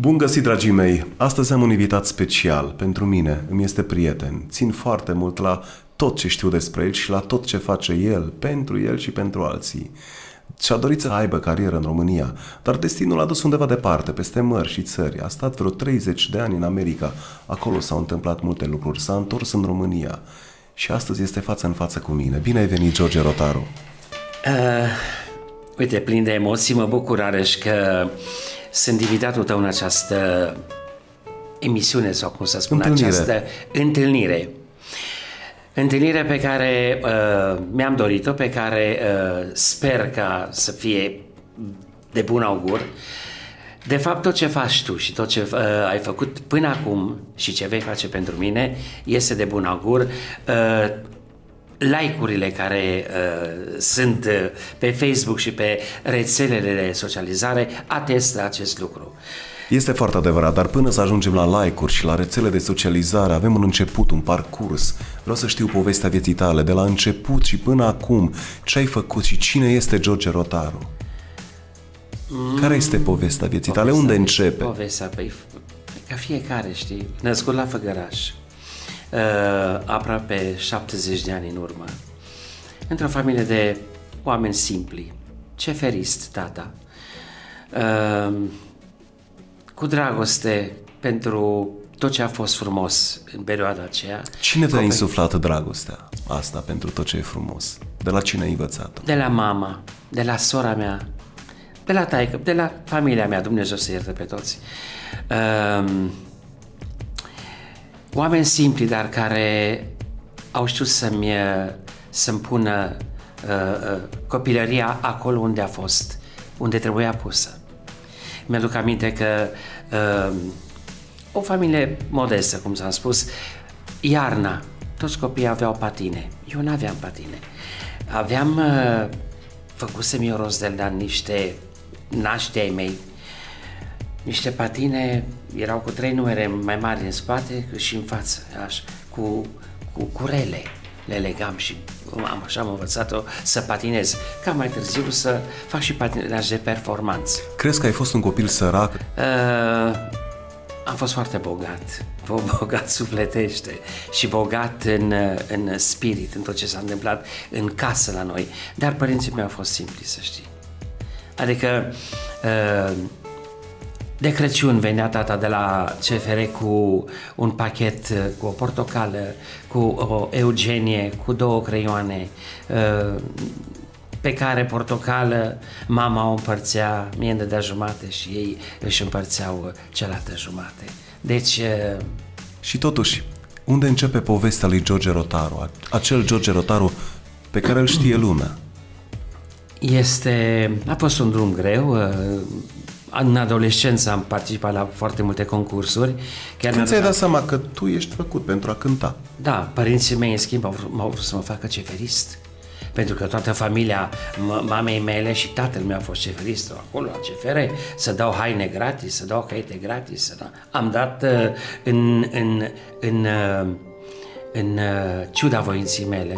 Bun găsit, dragii mei! Astăzi am un invitat special pentru mine, îmi este prieten. Țin foarte mult la tot ce știu despre el și la tot ce face el, pentru el și pentru alții. Și-a dorit să aibă carieră în România, dar destinul l-a dus undeva departe, peste mări și țări. A stat vreo 30 de ani în America, acolo s-au întâmplat multe lucruri, s-a întors în România și astăzi este față în față cu mine. Bine ai venit, George Rotaru! Uh, uite, plin de emoții, mă bucur, Areș, că sunt invitatul tău în această emisiune, sau cum să spun, Întâlnire. această întâlnire. Întâlnire pe care uh, mi-am dorit-o, pe care uh, sper ca să fie de bun augur. De fapt, tot ce faci tu și tot ce uh, ai făcut până acum și ce vei face pentru mine este de bun augur. Uh, like-urile care uh, sunt uh, pe Facebook și pe rețelele de socializare atestă acest lucru. Este foarte adevărat, dar până să ajungem la like-uri și la rețele de socializare, avem un început, un parcurs. Vreau să știu povestea vieții tale, de la început și până acum, ce ai făcut și cine este George Rotaru? Care este povestea vieții tale? Unde Povestea- începe? Povestea, păi, ca fiecare, știi, născut la Făgăraș, uh, aproape 70 de ani în urmă, într-o familie de oameni simpli, ceferist, tata, uh, cu dragoste pentru tot ce a fost frumos în perioada aceea. Cine te-a Copii- insuflat dragostea asta pentru tot ce e frumos? De la cine ai învățat-o? De la mama, de la sora mea, de la taică, de la familia mea, Dumnezeu să ierte pe toți. Um, oameni simpli, dar care au știut să-mi, să-mi pună uh, uh, copilăria acolo unde a fost, unde trebuia pusă. Mi-aduc aminte că uh, o familie modestă, cum s-am spus, iarna, toți copiii aveau patine. Eu nu aveam patine. Aveam, uh, făcusem eu rost de la niște naști ai mei, niște patine, erau cu trei numere mai mari în spate și în față, așa, cu, cu curele. Le legam și am, așa am învățat-o să patinez. Ca mai târziu să fac și patinaj de performanță. Crezi că ai fost un copil sărac? Uh, am fost foarte bogat, bogat sufletește și bogat în, în spirit, în tot ce s-a întâmplat în casă la noi. Dar părinții mei au fost simpli, să știi. Adică uh, de Crăciun venea tata de la CFR cu un pachet, uh, cu o portocală, cu o eugenie, cu două creioane, uh, pe care portocală mama o împărțea, mie îmi dădea jumate și ei își împărțeau uh, cealaltă jumate. Deci, uh, Și totuși, unde începe povestea lui George Rotaru? Acel George Rotaru pe care îl știe lumea. Este, a fost un drum greu. Uh, În adolescență am participat la foarte multe concursuri. Chiar Când mi-am ți-ai dat seama că tu ești făcut pentru a cânta? Da, părinții mei, în schimb, au vrut, m-au vrut să mă facă ceferist. Pentru că toată familia m- mamei mele și tatăl meu a fost ceferist acolo la CFR, să dau haine gratis, să dau caiete gratis. Să dau... Am dat uh, în, în, în, uh, în uh, ciuda voinții mele,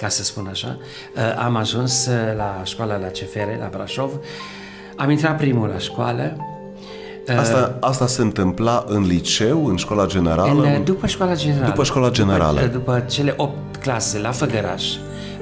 ca să spun așa, uh, am ajuns uh, la școala la CFR, la Brașov, am intrat primul la școală, Asta, asta se întâmpla în liceu, în școala generală? În, după școala generală. După școala generală. După, după cele 8 clase la Făgăraș,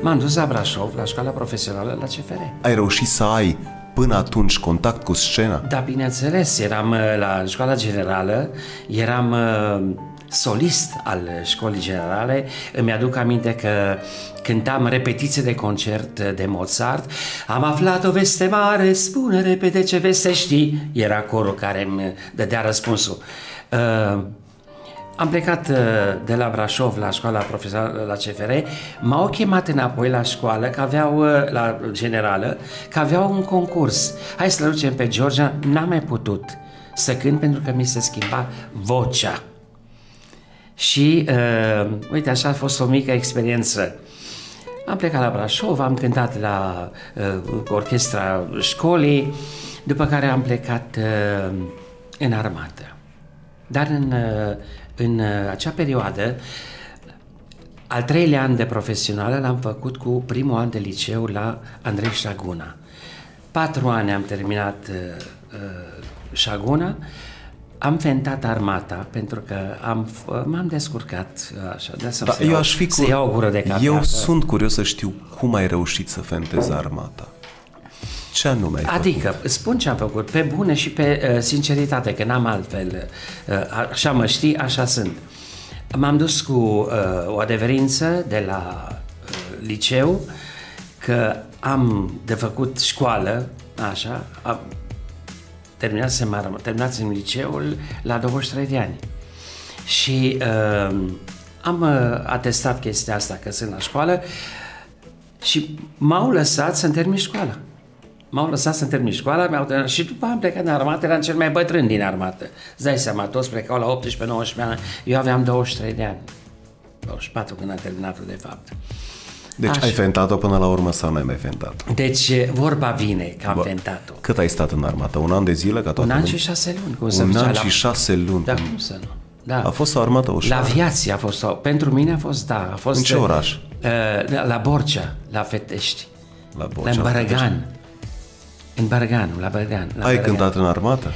m-am dus la Brașov, la școala profesională, la CFR. Ai reușit să ai până atunci contact cu scena? Da, bineînțeles, eram uh, la școala generală, eram uh, solist al școlii generale. Îmi aduc aminte că cântam repetiție de concert uh, de Mozart. Am aflat o veste mare, spune repede ce veste știi. Era corul care îmi dădea răspunsul. Uh, am plecat uh, de la Brașov la școala profesională la CFR, m-au chemat înapoi la școală, că aveau, uh, la generală, că aveau un concurs. Hai să-l ducem pe Georgia, n-am mai putut să cânt pentru că mi se schimba vocea. Și, uh, uite, așa a fost o mică experiență. Am plecat la Brașov, am cântat la uh, orchestra școlii, după care am plecat uh, în armată. Dar în, uh, în uh, acea perioadă, al treilea an de profesională l-am făcut cu primul an de liceu la Andrei Șaguna. Patru ani am terminat uh, uh, Șaguna, am fentat armata pentru că am, m-am descurcat așa, de să, Da, să eu iau, aș fi să iau o gură de cafea. Eu că- sunt curios să știu cum ai reușit să fentezi armata. Ce anume ai făcut? Adică, spun ce am făcut, pe bune și pe uh, sinceritate, că n-am altfel. Uh, așa mă știi, așa sunt. M-am dus cu uh, o adeverință de la uh, liceu că am de făcut școală, așa, am, terminasem, arm- terminasem liceul la 23 de ani. Și uh, am uh, atestat chestia asta că sunt la școală și m-au lăsat să-mi termin școala. M-au lăsat să-mi termin școala mi-au terminat, și după am plecat din armată, eram cel mai bătrân din armată. Îți dai seama, toți plecau la 18-19 ani, eu aveam 23 de ani. 24 când am terminat de fapt. Deci Așa. ai fentat-o până la urmă sau n-ai mai fentat? Deci vorba vine că am Bă, fentat-o. Cât ai stat în armată? Un an de zile ca toată Un an lumea? și șase luni, cum se Un făcea an la... și șase luni. Da, cum să nu? Da. A fost o armată La ușoară. aviație a fost, o- pentru mine a fost, da, a fost... În ce oraș? Uh, la- la Borcea, la Fetești. La La Borcea, în Bărăgan. În Bărăgan, la Bărăgan. La Ai Bărăgan. cântat în armată?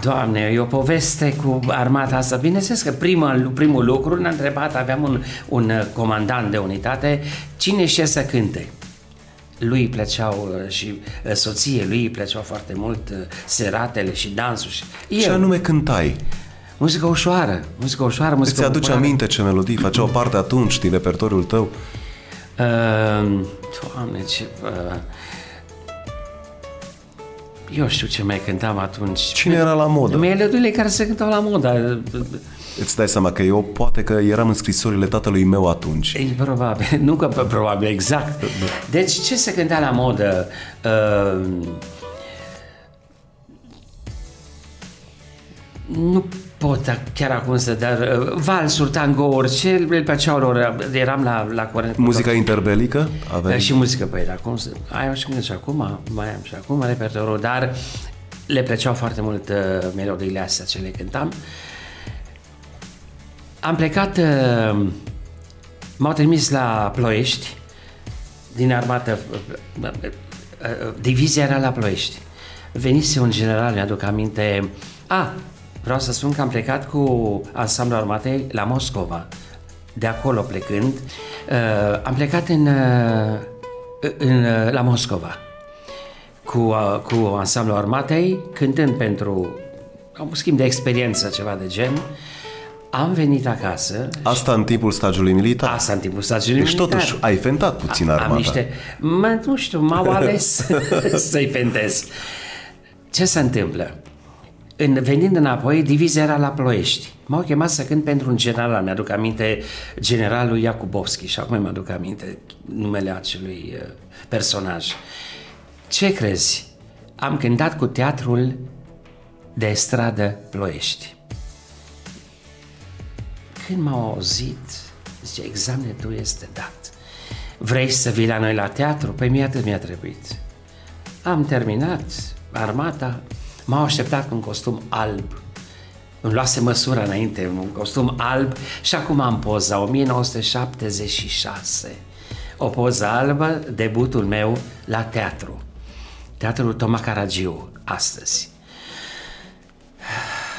Doamne, e o poveste cu armata asta. Bineînțeles că primul, primul lucru ne-a întrebat, aveam un, un uh, comandant de unitate, cine știe să cânte? Lui îi plăceau uh, și uh, soției lui îi plăceau foarte mult uh, seratele și dansul. Și Ce eu, anume cântai? muzică ușoară, muzică ușoară, muzică Îți aduce populară. aminte ce melodii făceau parte atunci din repertoriul tău? Uh, doamne, ce... Uh, eu știu ce mai cântam atunci. Cine era la modă? Melodiile care se cântau la modă. Îți dai seama că eu poate că eram în scrisorile tatălui meu atunci. E probabil, nu că probabil, exact. Deci ce se cânta la modă? Uh, nu pot da- chiar acum să, dar uh, valsuri, tangouri, ce le plăceau lor, eram la, la curent. cu Muzica interbelică? Da, Aveai? și muzică, păi, acum, ai și cum și acum, mai am și acum repertoriul, dar le plăceau foarte mult uh, melodiile astea ce le cântam. Am plecat, uh, m-au trimis la Ploiești, din armată, uh, uh, uh, divizia era la Ploiești. Venise un general, mi-aduc aminte, a, vreau să spun că am plecat cu ansamblul armatei la Moscova. De acolo plecând, uh, am plecat în, uh, în, uh, la Moscova cu, uh, cu ansamblul armatei, cântând pentru un schimb de experiență, ceva de gen. Am venit acasă, Asta în timpul stagiului militar? asta în timpul stagiului Deci militar. totuși ai fentat puțin armata. Am niște... Mă, nu știu, m-au ales să-i fentez. Ce se întâmplă? În, venind înapoi, divizia era la Ploiești. M-au chemat să cânt pentru un general, mi-aduc aminte generalul Iacubovski și acum mi-aduc aminte numele acelui uh, personaj. Ce crezi? Am cântat cu teatrul de stradă Ploiești. Când m-au auzit, zice, examenul este dat. Vrei să vii la noi la teatru? Păi mie atât mi-a trebuit. Am terminat armata, m-au așteptat cu un costum alb. Îmi luase măsura înainte, un costum alb și acum am poza 1976. O poză albă, debutul meu la teatru. Teatrul Toma Caragiu, astăzi.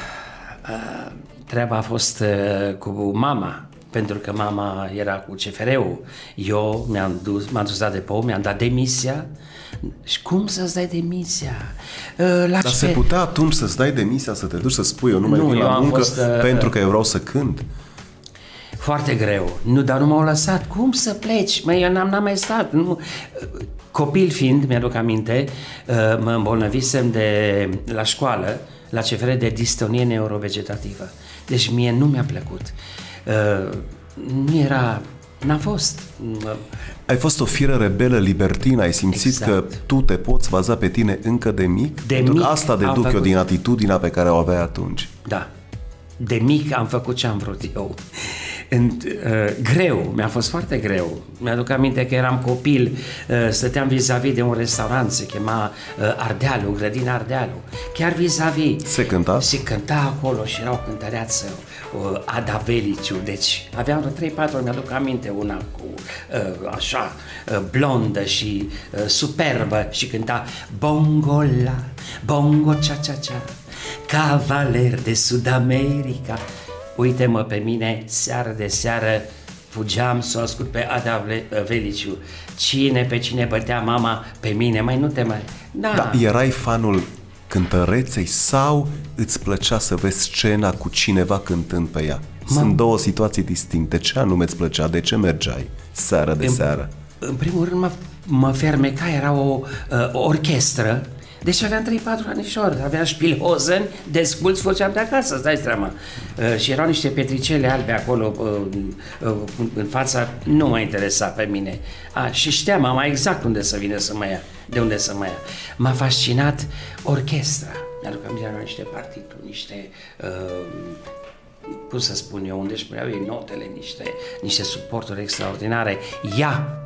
treaba a fost uh, cu mama, pentru că mama era cu CFR-ul. Eu mi-am dus, m-am dus la depou, mi-am dat demisia. Și cum să-ți dai demisia? Uh, La Dar se CFR putea atunci să-ți dai demisia, să te duci să spui eu nu mai Nu, vin eu la am muncă fost, uh, pentru că eu vreau să cânt? Foarte greu. Nu, dar nu m-au lăsat. Cum să pleci? Măi, eu n-am, n-am mai stat. Nu. Copil fiind, mi-aduc aminte, uh, mă îmbolnăvisem de, la școală, la CFR de distonie neurovegetativă. Deci mie nu mi-a plăcut. Uh, Nu era... N-a fost. Mă- Ai fost o fire rebelă libertină, ai simțit Exact. că tu te poți baza pe tine încă de mic? De pentru că mic asta am deduc eu făcut- din atitudinea pe care o aveai atunci. Da. De mic am făcut ce am vrut eu. În, uh, greu, mi-a fost foarte greu. Mi-aduc aminte că eram copil, uh, stăteam vis-a-vis de un restaurant, se chema uh, Ardealul, grădina Ardealul. Chiar vis-a-vis. Se cânta? Se cânta acolo și era o cântăreață, uh, Ada Veliciu. Deci aveam vreo 3-4, mi-aduc aminte, una cu uh, așa, uh, blondă și uh, superbă și cânta Bongo la, bongo cha cha cha, cavaler de Sud-America. Uite-mă pe mine, seară de seară, fugeam să o ascult pe Ada Vle- Veliciu. Cine pe cine bătea mama pe mine, mai nu te mai... Da, Da, erai fanul cântăreței sau îți plăcea să vezi scena cu cineva cântând pe ea? Sunt două situații distincte. Ce anume îți plăcea? De ce mergeai seară de seară? În primul rând mă, mă fermeca, era o, uh, o orchestră, deci aveam 3-4 anișori, aveam Spielhosen, desculți făceam de acasă, îți dai seama. Uh, și erau niște petricele albe acolo uh, uh, în fața, nu mă interesa pe mine. A, și știam mai exact unde să vină să mă ia, de unde să mă ia. M-a fascinat orchestra. Mi-aduc aminte, erau niște partituri, niște uh, cum să spun eu, unde își puneau ei notele, niște, niște suporturi extraordinare. Ea,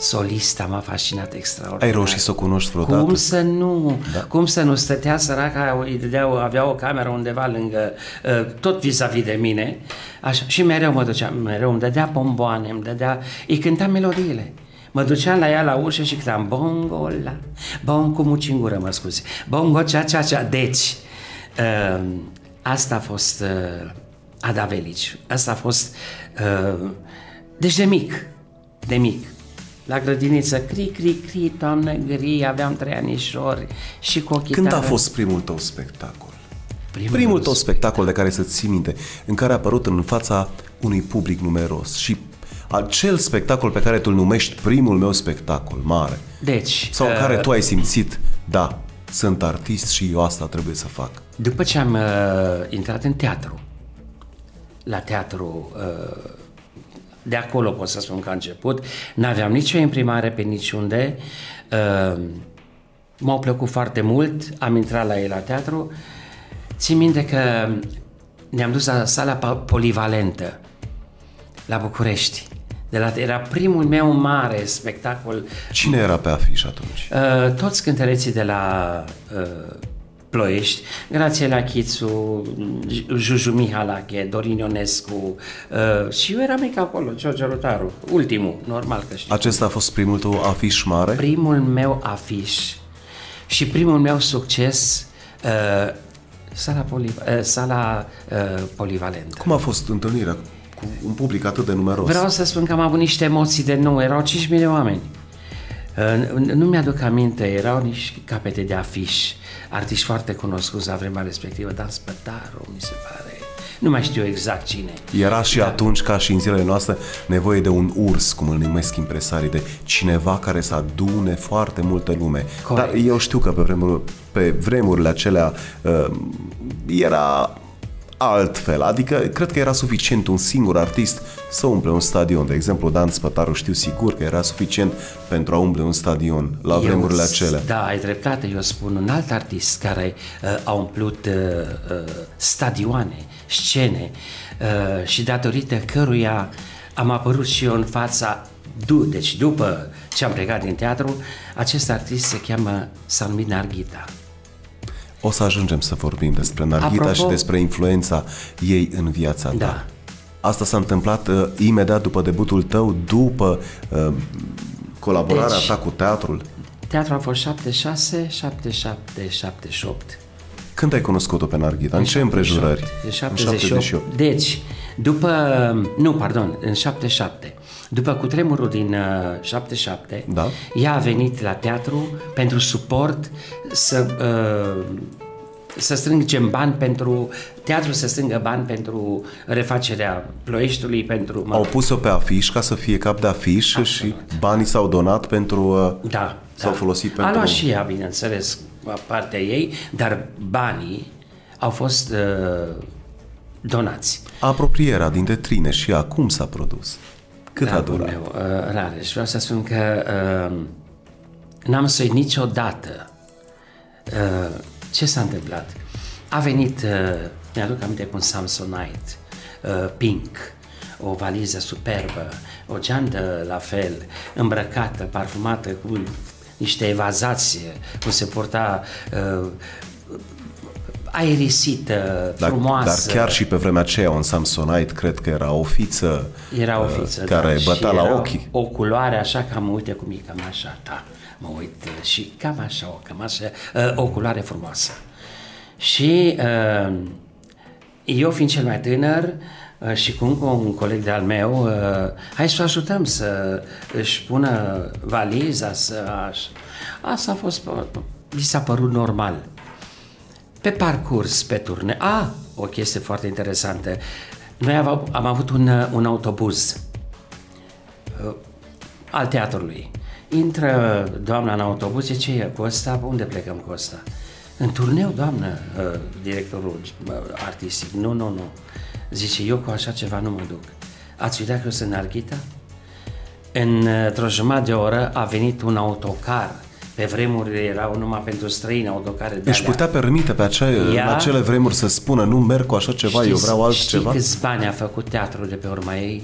solista, m-a fascinat extraordinar. Ai reușit să o cunoști vreodată? Cum să nu? Da. Cum să nu? Stătea săraca, îi dădeau, avea o cameră undeva lângă, uh, tot vis-a-vis de mine, așa, și mereu mă ducea, mereu îmi dădea bomboane, îmi dădea, îi cânta melodiile. Mă duceam la ea la ușă și cântam bongo la, bon cu muci în gură, mă scuzi, bongo cea cea cea. Deci, uh, asta a fost uh, Ada Velici, asta a fost, uh, deci de mic, de mic, la grădiniță, cri, cri, cri, toamnă gri, aveam trei anișori și cu o chitară. Când a fost primul tău spectacol? Primul, Primul tău spectacol de care să-ți ții minte, în care a apărut în fața unui public numeros și acel spectacol pe care tu îl numești primul meu spectacol mare Deci, sau în uh, care tu ai simțit, da, sunt artist și eu asta trebuie să fac. după ce am uh, intrat în teatru, la teatru, uh, de acolo pot să spun că a început, n-aveam nicio imprimare pe niciunde, uh, m-au plăcut foarte mult, am intrat la ei la teatru, țin minte că ne-am dus la sala pa- polivalentă, la București. De la, era primul meu mare spectacol. Cine era pe afiș atunci? Uh, toți cântăreții de la uh, Ploiești, Grațiela Chițu, J- Juju Mihalache, Dorin Ionescu uh, și eu eram mic acolo, George Rotaru, ultimul, normal că știu. Acesta a fost primul tău afiș mare? Primul meu afiș și primul meu succes uh, sala, poli, uh, sala uh, polivalentă. Cum a fost întâlnirea cu un public atât de numeros? Vreau să spun că am avut niște emoții de nou, erau 5.000 de oameni. Uh, Nu mi-aduc aminte, erau niște capete de afiș, artiști foarte cunoscuți la vremea respectivă, Dan Spătaru, mi se pare. Nu mai știu exact cine. Era și da. atunci, ca și în zilele noastre, nevoie de un urs, cum îl numesc impresarii, de cineva care să adune foarte multă lume. Corect. Dar eu știu că pe, vremuri, pe vremurile acelea uh, era altfel, adică cred că era suficient un singur artist să umple un stadion. De exemplu, Dan Spătaru știu sigur că era suficient pentru a umple un stadion la Eu- vremurile acelea. Da, ai dreptate, eu spun un alt artist care uh, a umplut uh, uh, stadioane, scene uh, și datorită căruia am apărut și eu în fața, du- deci după ce am plecat din teatru, acest artist se cheamă Salmin Narghita. O să ajungem să vorbim despre Narghita Apropo- și despre influența ei în viața ta. Da. Asta s-a întâmplat uh, imediat după debutul tău, după uh, colaborarea Deci- ta cu teatrul. Teatrul a fost 76, 77, 78. Când ai cunoscut-o pe Narghita? În ce împrejurări? În În 78. Deci, după, nu, pardon, în 77. După cutremurul din uh, 77, Da. ea a venit la teatru pentru suport să uh, să strângem bani pentru teatru să strângă bani pentru refacerea Ploieștiului pentru mă, Au pus-o pe afiș ca să fie cap de afiș și banii s-au donat pentru... uh, Da, S-au da. folosit A pentru- luat și ea, bineînțeles, partea ei, dar banii au fost uh, donați. Apropierea dintre tine și ea, cum s-a produs? Cât a Dragul durat? meu, uh, Rareș, vreau să spun că uh, n-am să uit niciodată uh, ce s-a întâmplat. A venit, uh, mi-aduc aminte cu un Samsonite uh, pink, o valiză superbă, o geantă la fel, îmbrăcată, parfumată cu niște evazație, cum se porta uh, aerisită, Dar, frumoasă. dar chiar și pe vremea aceea, un Samsonite, cred că era o fiță Era o uh, fiță, care da, bătea și la era ochi. O culoare așa ca mă uite cum e cam așa, da, mă uit uh, și cam așa, o, cam așa, uh, o culoare frumoasă. Și uh, eu fiind cel mai tânăr uh, și cu încă un coleg de-al meu, uh, hai să o ajutăm să își pună valiza, să aș... Asta a fost, mi s-a părut normal. Pe parcurs, pe turne, a, o chestie foarte interesantă, noi am, am avut un, un autobuz uh, al teatrului. Intră doamna în autobuz, zice, ce e cu ăsta? Unde plecăm cu ăsta? În turneu, doamnă, uh, directorul uh, artistic. Nu, nu, nu. Zice, eu cu așa ceva nu mă duc. Ați uitat că eu sunt Arghita? Într-o jumătate de oră a venit un autocar pe vremuri erau numai pentru străini autocare de Își putea permite pe acea, Ea, în acele vremuri să spună nu merg cu așa ceva, știți, eu vreau altceva? Știi câți bani a făcut teatrul de pe urma ei?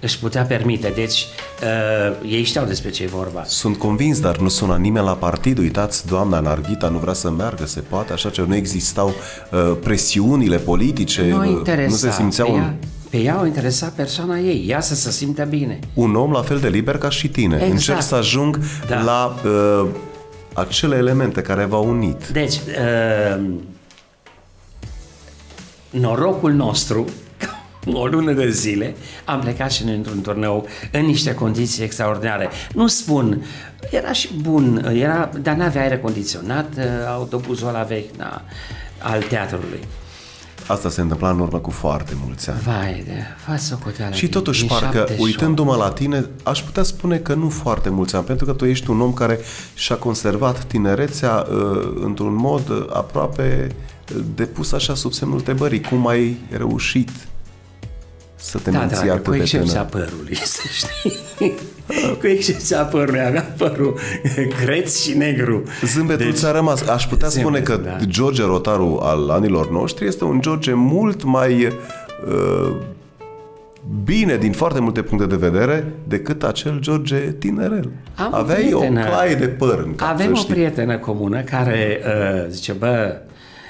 Își putea permite. Deci, uh, ei știau despre ce e vorba. Sunt convins, dar nu sună nimeni la partid. Uitați, doamna Narghita nu vrea să meargă, se poate, așa ce nu existau uh, presiunile politice, nu, interesa. nu se simțeau... Pe ea, pe ea o interesa persoana ei, ea să se simtă bine. Un om la fel de liber ca și tine. Exact. Încerc să ajung da. la uh, acele elemente care v-au unit. Deci, uh, norocul nostru o lună de zile, am plecat și noi într-un turneu în niște condiții extraordinare. Nu spun, era și bun, era, dar n-avea aer condiționat, autobuzul ăla vechi na, al teatrului. Asta se întâmpla în urmă cu foarte mulți ani. Vai de, faci socoteala. Și totuși, parcă, uitându-mă la tine, aș putea spune că nu foarte mulți ani, pentru că tu ești un om care și-a conservat tinerețea uh, într-un mod uh, aproape uh, depus așa sub semnul întrebării. Cum ai reușit să te da, menții dragă, atât cu excepția părului, să știi. cu excepția părului, avea părul creț și negru. Zâmbetul deci, ți-a rămas. Aș putea spune că da. George Rotaru al anilor noștri este un George mult mai uh, bine din foarte multe puncte de vedere decât acel George tinerel. Am Aveai o, o claie de păr în cap, Avem o știi. prietenă comună care uh, zice, bă,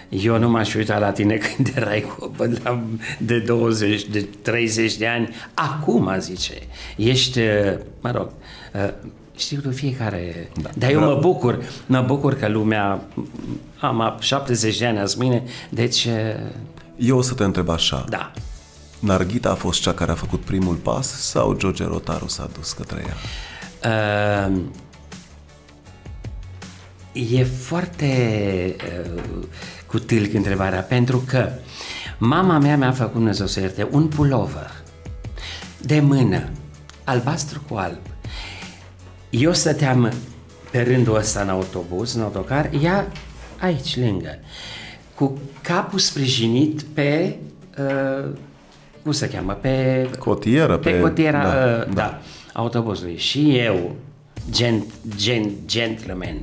eu nu m-aș uita la tine când erai cu de 20, de 30 de ani. Acum, zice, ești, uh, mă rog, uh, știu de fiecare... Da. Dar eu mă bucur, mă bucur că lumea... Am 70 de ani azi mâine, deci... Uh, eu o să te întreb așa. Da. Narghita a fost cea care a făcut primul pas sau George Rotaru s-a dus către ea? Uh, e foarte uh, cu tâlc întrebarea, pentru că mama mea mi-a făcut, Dumnezeu să ierte, un pulover de mână, albastru cu alb. Eu stăteam pe rândul ăsta în autobuz, în autocar, ea aici, lângă, cu capul sprijinit pe, uh, cum se cheamă, pe... Cotieră. Pe, pe cotiera, da, uh, da, da, autobuzului. Și eu, gent, gent, gentleman,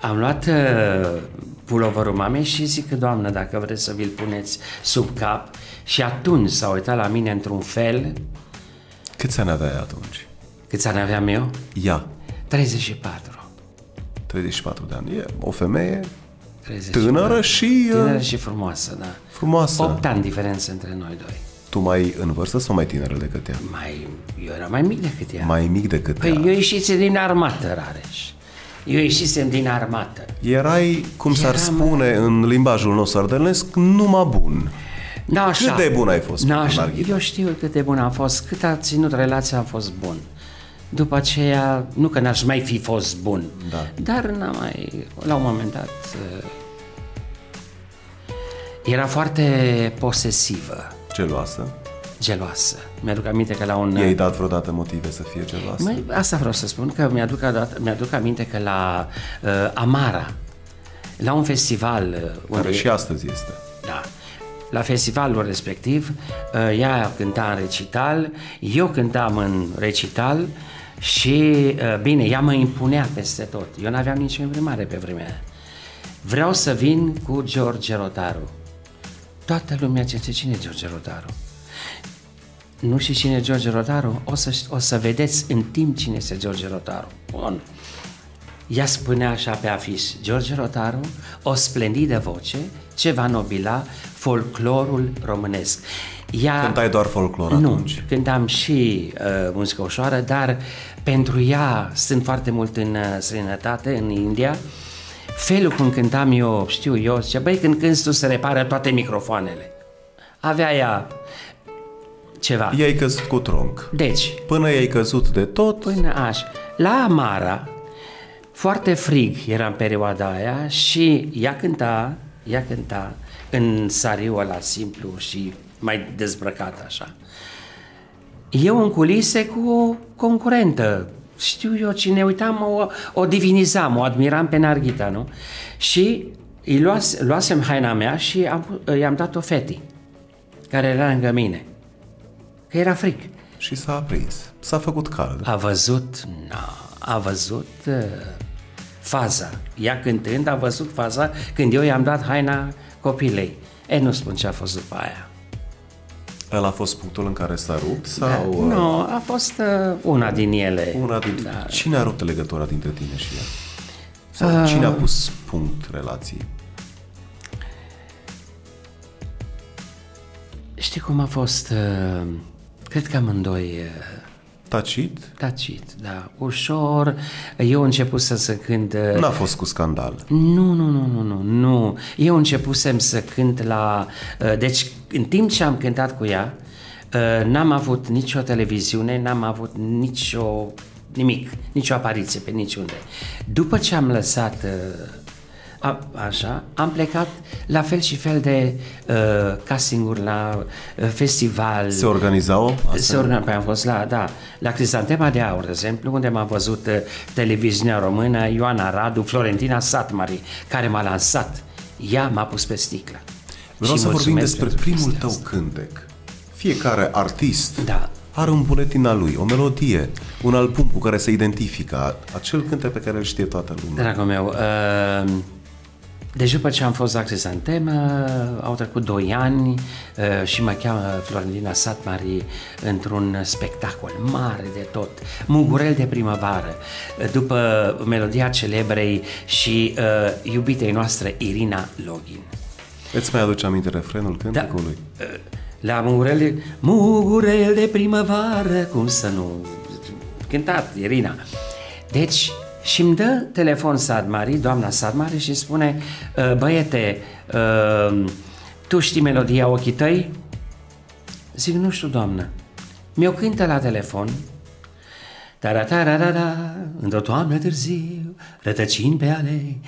am luat uh, puloverul mamei și zic, doamnă, dacă vreți să vi-l puneți sub cap și atunci s-a uitat la mine într-un fel. Câți ani aveai atunci? Câți ani aveam eu? Ia. 34. 34 de ani. E o femeie 34. tânără și... Uh, tânără și frumoasă, da. Frumoasă. 8 ani diferență între noi doi. Tu mai în vârstă sau mai tânără decât ea? Mai, eu era mai mic decât ea. Mai mic decât păi ea. eu ieșise din armată, Rareș. Eu ieșisem din armată. Erai, cum Eram... s-ar spune în limbajul nostru ardelenesc, numai bun. Da, așa. Cât de bun ai fost? Da, așa. Eu știu cât de bun am fost, cât a ținut relația, am fost bun. După aceea, nu că n-aș mai fi fost bun, da. dar n-am mai, la un moment dat, uh, era foarte posesivă. Geloasă? Geloasă. Mi-aduc aminte că la un... I-ai dat vreodată motive să fie geloasă? Măi, asta vreau să spun, că mi-aduc, mi-aduc aminte că la uh, Amara, la un festival... Uh, unde Care și astăzi este. Da. La festivalul respectiv, uh, ea cânta în recital, eu cântam în recital și, uh, bine, ea mă impunea peste tot. Eu n-aveam nicio imprimare pe vremea aia. Vreau să vin cu George Rotaru. Toată lumea zice, cine e George Rotaru? Nu știi cine e George Rotaru? O să, o să vedeți în timp cine este George Rotaru. Bun. Ea spunea așa pe afiș, George Rotaru, o splendidă voce ce va nobila folclorul românesc. Ea, Cântai doar folclor nu, atunci? cântam și uh, muzică ușoară, dar pentru ea sunt foarte mult în uh, străinătate, în India, felul cum cântam eu, știu eu, zice, băi, când cânti tu se repară toate microfoanele. Avea ea ceva. I-ai căzut cu tronc. Deci, Până i-ai căzut de tot, Până aș. La Amara, foarte frig era în perioada aia și ea cânta, ea cânta în sariu ăla simplu și mai dezbrăcat așa. Eu în culise cu o concurentă, știu eu cine, uitam, o, o divinizam, o admiram pe Narghita, nu? Și îi luas, luasem haina mea și am, pu- i-am dat-o fetii, care era lângă mine, că era frig. și s-a aprins. S-a făcut cald. A văzut, na, a văzut uh, faza. Ea cântând a văzut faza când eu i-am dat haina copilei. E, nu spun ce a fost după aia. Ăla a fost punctul în care s-a rupt Da, sau uh, nu, a fost uh, una din ele. una din... Da. Cine a rupt legătura dintre tine și ea? Sau cine a pus punct relației? Știi cum a fost? Uh, cred că amândoi uh, Tacit? tacit, da, ușor. Eu început să să cânt... uh, N-a fost cu scandal. Nu, nu, nu, nu, nu, nu. Eu începusem să cânt la... uh, Deci, în timp ce am cântat cu ea, uh, n-am avut nicio televiziune, n-am avut nicio... nimic, nicio apariție pe niciunde. După ce am lăsat... uh, A, așa, am plecat la fel și fel de uh, casting-uri la uh, festival. Se organizau? Se organ... Păi am fost la, da, la Crisantema de Aur, de exemplu, unde m-a văzut uh, televiziunea română, Ioana Radu, Florentina Satmari, care m-a lansat. Ea m-a pus pe sticlă. Vreau Și să vorbim mulțumesc despre pentru primul chestia tău asta. cântec. Fiecare artist Da. are un buletin al lui, o melodie, un album cu care se identifică, acel cântec pe care îl știe toată lumea. Dragul meu, uh, deci după ce am fost la Crisantemă, au trecut doi ani uh, și mă cheamă Florentina Satmari într-un spectacol mare de tot, Mugurel de primăvară, uh, după melodia celebrei și uh, iubitei noastre Irina Login. Îți mai aduce aminte refrenul cântecului? Uh, La Mugurel de, Mugurel de primăvară, cum să nu... Cântat, Irina. Deci, și îmi dă telefon Sadmari, doamna Sadmari, și spune, "Uh, băiete, uh, tu știi melodia ochii tăi? Zic, nu știu, doamnă. Mi-o cântă la telefon, Tara-tara-ra-ra, într-o toamnă târziu, rătăcini pe alei.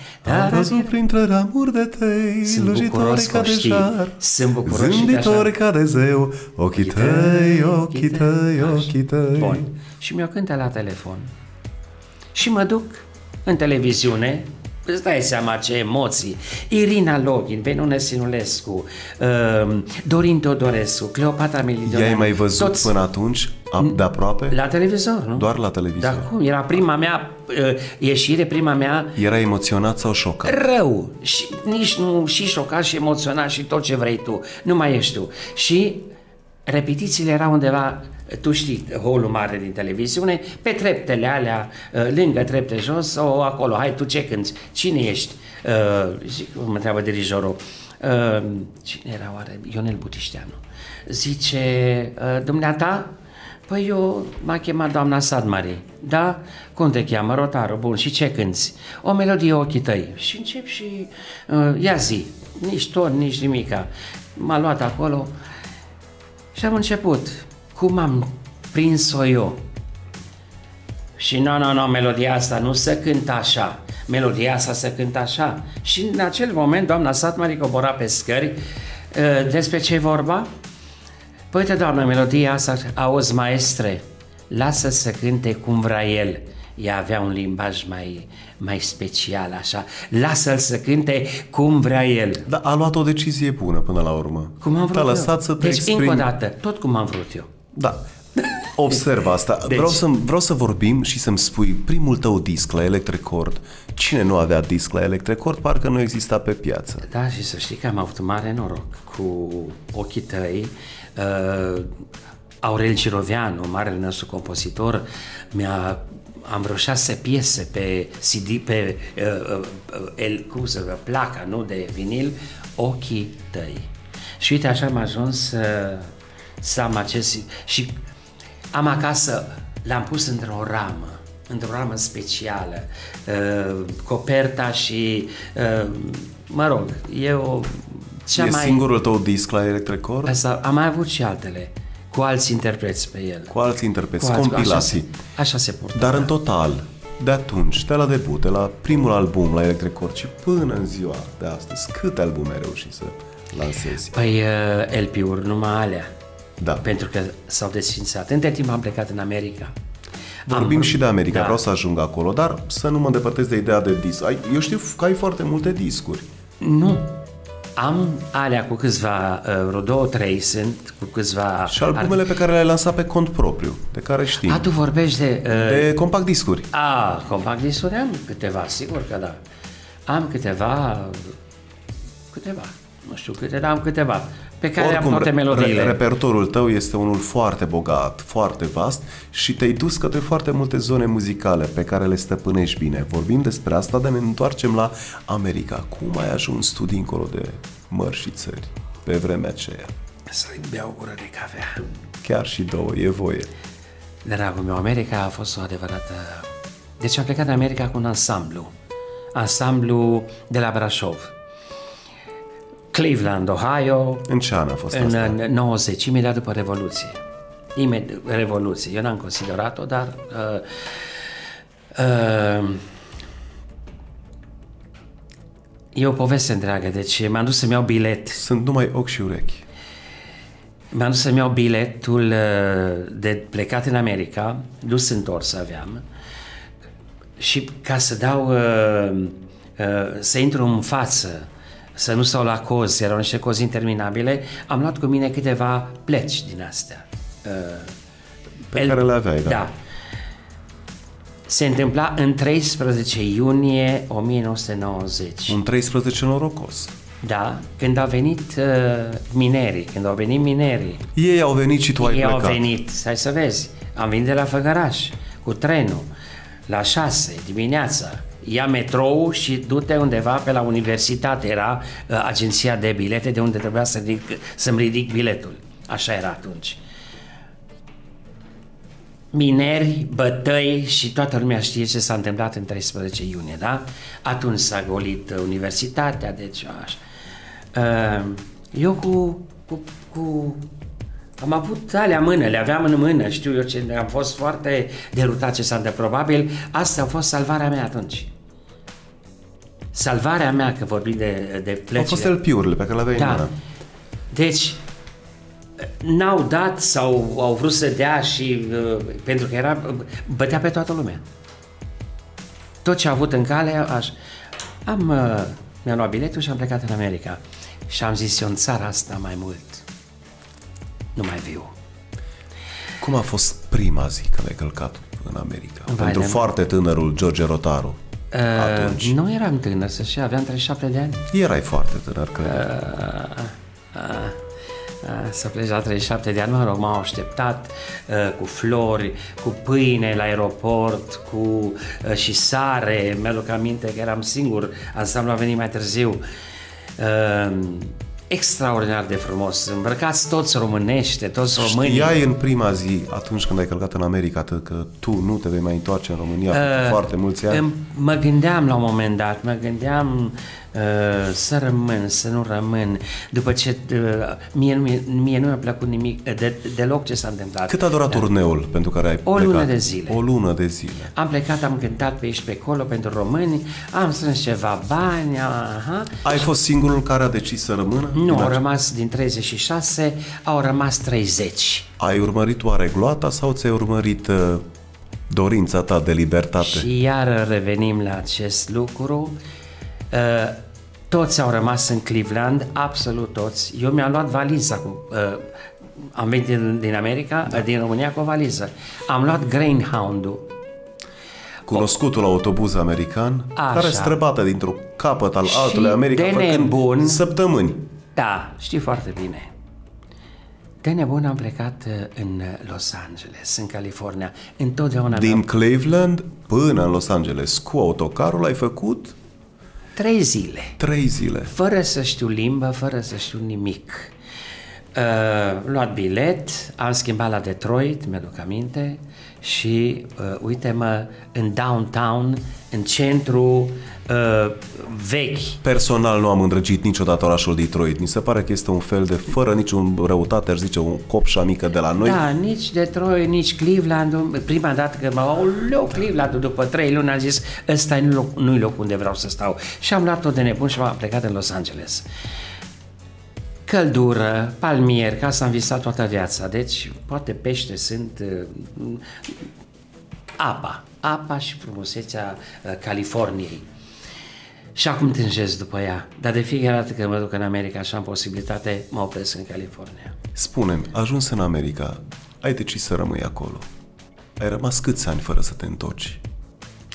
Am văzut printre ramuri de tei, Sunt slujitori bucuros că ca o de știi. jar, Sunt bucuros și de zâmbitori așa. ca de zeu, ochii tăi, ochii tăi, ochii tăi. Bun. Și mi-o cântă la telefon. Și mă duc în televiziune, îți dai seama ce emoții. Irina Login, Benune Sinulescu, uh, Dorin Teodorescu, Cleopatra Milidoneanu. I-ai mai văzut toți până atunci, a- de aproape? La televizor, nu? Doar la televizor. Dar cum? Era prima mea uh, ieșire, prima mea Era emoționat sau șocat? rău și nici nu și șocat și emoționat și tot ce vrei tu, nu mai ești tu. Și repetițiile erau undeva, tu știi, holul mare din televiziune, pe treptele alea, uh, lângă trepte jos, sau acolo, hai tu ce cânti, cine ești? Uh, zic, mă întreabă dirijorul, uh, cine era oare? Ionel Butișteanu. Zice, uh, dumneata, Păi eu m-a chemat doamna Sadmari. Da? Cum te cheamă? Rotaru. Bun. Și ce cânti? O melodie ochii tăi. Și încep și... Uh, ia zi. Nici ton, nici nimica. M-a luat acolo și am început. Cum am prins-o eu? Și nu, nu, nu, melodia asta nu se cântă așa. Melodia asta se cântă așa. Și în acel moment doamna Satmari cobora pe scări. Uh, Despre ce e vorba? Păi, uite, doamnă, melodia asta, auzi, maestre, lasă să cânte cum vrea el. Ea avea un limbaj mai, mai special, așa. Lasă-l să cânte cum vrea el. Dar a luat o decizie bună până la urmă. Cum am vrut Te-a eu. lăsat să te Deci, exprimi. încă o dată, tot cum am vrut eu. Da. Observ asta. Deci- Vreau, să, vreau să vorbim și să-mi spui primul tău disc la Electrecord. Cine nu avea disc la Electrecord, parcă nu exista pe piață. Da, și să știi că am avut mare noroc cu ochii tăi. Uh, Aurel Ciroveanu, marele nostru compozitor, mi-a am vreo șase piese pe CD, pe uh, uh, el, cum să vă, placa, nu, de vinil, ochii tăi. Și uite, așa am ajuns să, să am acest... Și am acasă, l-am pus într-o ramă într-o ramă specială. Uh, coperta și, uh, mă rog, e o cea e mai... singurul tău disc la Electric Record? Asta, am mai avut și altele, cu alți interpreți pe el. Cu alți interpreți, Cu alți- compilații. Așa se, așa se purtă. Dar în total, de atunci, de la debut, de la primul album la Electric Record și până în ziua de astăzi, câte albume ai reușit să lansezi? Păi uh, LP-uri numai alea. Da. Pentru că s-au desfințat. Între timp am plecat în America. Vorbim Am- și de America, da. vreau să ajung acolo, dar să nu mă îndepărtez de ideea de disc. Ai, eu știu că ai foarte multe discuri. Nu. Am alea cu câțiva, uh, vreo două, trei sunt, cu câțiva... Și albumele pe care le-ai lansat pe cont propriu, de care știi. A, tu vorbești de... Uh, De compact discuri. A, compact discuri am câteva, sigur că da. Am câteva, câteva, nu știu câte, dar am câteva, pe care am toate re- melodiile. re- repertorul tău este unul foarte bogat, foarte vast și te-ai dus către foarte multe zone muzicale pe care le stăpânești bine. Vorbim despre asta, dar ne întoarcem la America. Cum ai ajuns tu dincolo de mări și țări pe vremea aceea? Să-i beau o gură de cafea. Chiar și două, e voie. Dragul meu, America a fost o adevărată... Deci am plecat în America cu un ansamblu. Ansamblu de la Brașov. Cleveland, Ohio, În ce an a fost în, asta? în 90, imediat după Revoluție. Imediat, Revoluție. Eu n-am considerat-o, dar... Uh, uh, e o poveste întreagă, deci m-am dus să-mi iau bilet. Sunt numai ochi și urechi. M-am dus să-mi iau biletul uh, de plecat în America, dus întors aveam, și ca să dau, uh, uh, să intru în față, să nu stau la cozi, erau niște cozi interminabile, am luat cu mine câteva pleci din astea. Uh, Pe care le aveai, da. Da. Se întâmpla în 13 iunie 1990. Un 13 norocos. Da, când au venit uh, minerii, când au venit minerii, Ei au venit și tu ai ei au plecat. venit, stai să vezi, am venit de la Făgăraș cu trenul la 6 dimineața, ia metrou și du-te undeva pe la universitate, era uh, agenția de bilete de unde trebuia să ridic, să-mi ridic biletul. Așa era atunci. Mineri, bătăi și toată lumea știe ce s-a întâmplat în 13 iunie, da? Atunci s-a golit uh, universitatea, deci așa. Uh, Eu cu, cu, cu am avut alea în mână, le aveam în mână, știu eu ce, am fost foarte derutat ce s-a întâmplat. Probabil asta a fost salvarea mea atunci. Salvarea mea, că vorbim de, de Au plăcile. fost LP-urile pe care le aveai în Da. mână. Deci, n-au dat sau au vrut să dea și uh, pentru că era, bătea pe toată lumea. Tot ce a avut în cale, aș, am, uh, mi-am luat biletul și am plecat în America. Și am zis, eu în țara asta mai mult nu mai viu. Cum a fost prima zi când ai călcat în America? Vai Pentru de- foarte tânărul George Rotaru. Atunci. Uh, nu eram tânăr, să știi, aveam 37 de ani. Erai foarte tânăr, cred. Uh, uh, să pleci la 37 de ani, mă rog, m-au așteptat uh, cu flori, cu pâine la aeroport, cu uh, și sare, mi-aduc aminte că eram singur, ansamblu a venit mai târziu. Uh, extraordinar de frumos, îmbrăcați toți românește, toți românii. Știai în prima zi, atunci când ai călcat în America, atât că tu nu te vei mai întoarce în România uh, foarte mulți ani? Îmi- Mă gândeam la un moment dat, mă gândeam uh, să rămân, să nu rămân, după ce uh, mie, nu mi- mie nu mi-a plăcut nimic, uh, de, deloc ce s-a întâmplat. Cât a durat turneul pentru care ai O plecat? lună de zile. O lună de zile. Am plecat, am cântat pe aici pe acolo pentru români, am strâns ceva bani, aha. Ai fost singurul care a decis să rămână? Nu, Din au ace- rămas din 36, au rămas 30. Ai urmărit oare gloata sau ți-ai urmărit uh, dorința ta de libertate? Și iar revenim la acest lucru. Uh, toți au rămas în Cleveland, absolut toți. Eu mi-am luat valiza cu... Uh, am venit din, din America, da. din România cu o valiză. Am luat Greyhound-ul. Cunoscutul autobuz american Așa. care străbate dintr-un capăt al altului America de făcând nebun. săptămâni. Da, știi foarte bine. De nebun am plecat uh, în Los Angeles, în California. Întotdeauna Din mi-am Cleveland până în Los Angeles cu autocarul ai făcut trei zile. trei zile. fără să știu limbă, fără să știu nimic. Uh, luat bilet, am schimbat la Detroit, mi-aduc aminte, și uh, uite-mă în downtown, în centru uh, vechi. Personal nu am îndrăgit niciodată orașul Detroit. Mi se pare că este un fel de, fără niciun răutate, aș zice, un copșa mică de la noi. Da, nici Detroit, nici Cleveland. Prima dată când mă au leu Cleveland, după trei luni am zis, ăsta nu-i loc, nu loc unde vreau să stau. Și am luat-o de nebun și am plecat în Los Angeles. Căldură, palmier, ca să am visat toată viața. Deci, poate pește sunt uh, apa, apa și frumusețea uh, Californiei. Și acum tânjesc după ea, dar de fiecare dată când mă duc în America și am posibilitate, mă opresc în California. Spune-mi, ajuns în America, ai decis să rămâi acolo. Ai rămas câți ani fără să te întorci?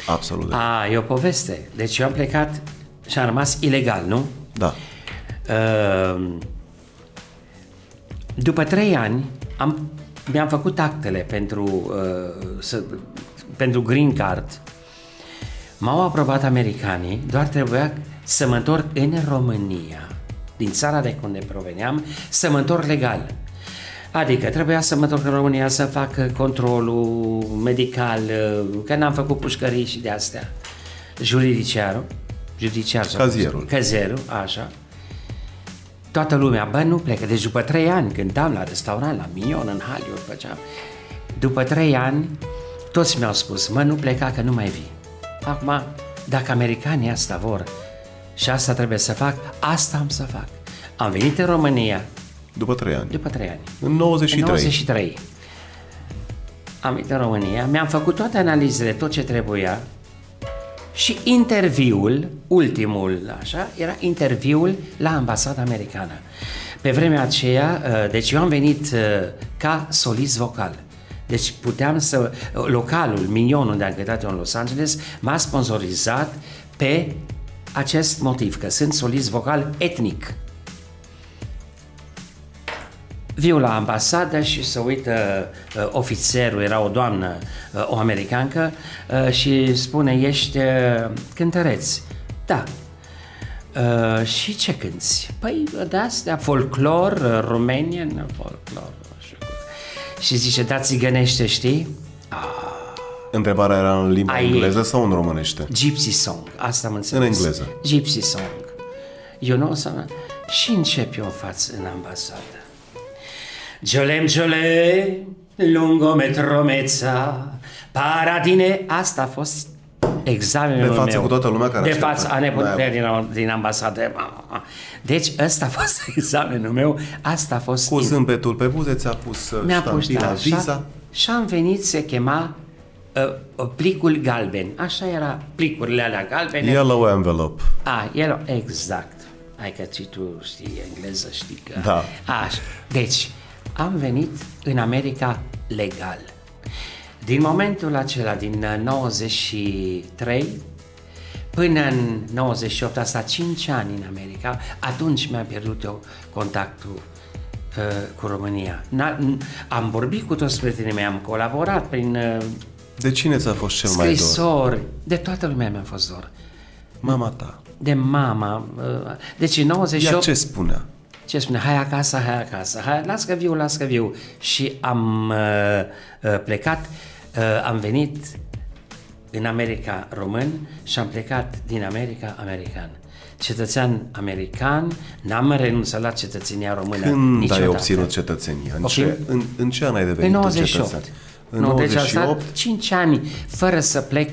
Absolut. A, e o poveste. Deci eu am plecat și am rămas ilegal, nu? Da. Uh, după trei ani am, mi-am făcut actele pentru, uh, să, pentru green card. M-au aprobat americanii, doar trebuia să mă întorc în România, din țara de unde proveneam, să mă întorc legal. Adică trebuia să mă întorc în România să fac controlul medical, uh, că n-am făcut pușcării și de astea. Juridiciarul, judiciar sau Cazierul. Cazierul, așa. Toată lumea, bă, nu plecă. Deci după trei ani, cântam la restaurant, la Minion, în Hollywood, făceam. După trei ani, toți mi-au spus, mă, nu pleca că nu mai vii. Acum, dacă americanii asta vor și asta trebuie să fac, asta am să fac. Am venit în România După trei ani. după trei ani. În 93. În 93. Am venit în România, mi-am făcut toate analizele, tot ce trebuia și interviul, ultimul, așa, era interviul la ambasada americană. Pe vremea aceea, uh, deci eu am venit uh, ca solist vocal. Deci puteam să... Localul, Minion, unde am cântat eu în Los Angeles, m-a sponsorizat pe acest motiv, că sunt solist vocal etnic. Viu la ambasadă și se uită uh, ofițerul, era o doamnă, uh, o americancă, uh, și spune, ești uh, cântăreț. Da. Uh, și ce cânti? Păi de astea, folclor, uh, romanian, folclor. Așa. Și zice, da, țigănește, știi? Întrebarea era în limba Ai- engleză sau în românește? Gypsy song, asta am înțeles. În engleză. Gypsy song. You know, să... Și încep eu în față în ambasadă. Giolem, giole, lungometromeța, paradine. Asta a fost examenul De față meu. cu toată lumea care De așteaptă. față a nepotul Da. din, din ambasadă. Deci ăsta a fost examenul meu, asta a fost Cu zâmbetul pe buze ți-a pus uh, mi-a pus ștampila, da, viza. și, și am venit, se chema uh, plicul galben. Așa era plicurile alea galbene. Yellow envelope. A, el, exact. Hai că și tu știi engleză, știi că... Da. Așa. Deci, am venit în America legal. Din momentul acela, din uh, 93 până în 98, asta 5 ani în America, atunci mi-am pierdut eu contactul uh, cu România. N-a, n- am vorbit cu toți prietenii mei, am colaborat prin uh, De cine ți-a fost cel mai dor? scrisori, de toată lumea mi-a fost dor. Mama ta. De mama. uh, Deci în Ea 98... ce spunea? Ce spune? Hai acasă, hai acasă, hai, las că viu, las că viu. Și am uh, uh, plecat, uh, am venit în America român și am plecat din America american. Cetățean american, n-am renunțat la cetățenia română Când niciodată. ai obținut cetățenia? În, Ok. ce, în, în ce an ai În devenit tu 98. cetățean? În nu, deci a 98? stat 5 ani fără să plec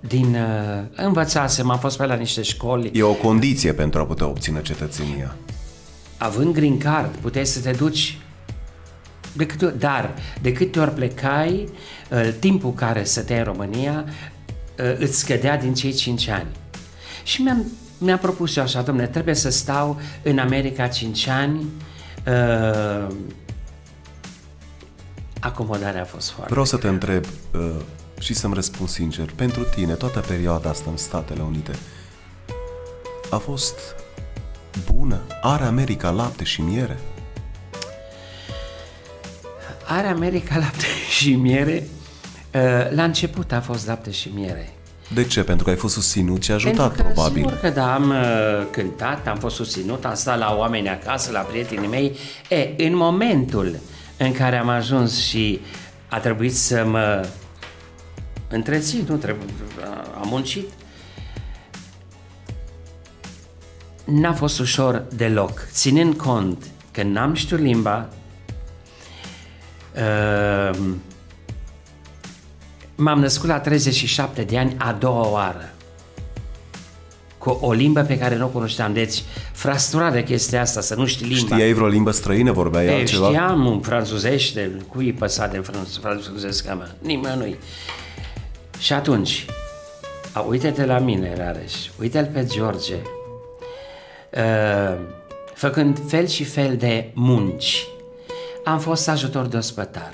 din... Uh, învățasem, am fost pe la niște școli, E o condiție pentru a putea obține cetățenia. având green card, puteai să te duci de câte ori, dar de câte ori plecai, uh, timpul care stăteai în România uh, îți scădea din cei 5 ani. Și mi-am, mi-am propus eu așa, domnule, trebuie să stau în America 5 ani, uh, acomodarea a fost foarte Vreau să te întreb uh, și să-mi răspund sincer. Pentru tine, toată perioada asta în Statele Unite a fost bună? Are America lapte și miere? Are America lapte și miere. Uh, La început a fost lapte și miere. De ce? Pentru că ai fost susținut și ajutat, Pentru că, probabil. Sigur că da, am uh, cântat, am fost susținut, am stat la oameni acasă, la prietenii mei. E, în momentul în care am ajuns și a trebuit să mă întrețin, nu trebuie, am muncit, n-a fost ușor deloc, ținând cont că n-am știut limba, uh, m-am născut la 37 de ani a doua oară cu o limbă pe care nu o cunoșteam. Deci, frăsturare chestia asta, să nu știi limba. Știai vreo limbă străină? Vorbeai Ei, altceva? știam un franțuzește, cui păsa de franț- franțuzesc mă? Nimănui. Și atunci, a, uite-te la mine, Rareș, uite-l pe George, uh, făcând fel și fel de munci. Am fost ajutor de ospătar.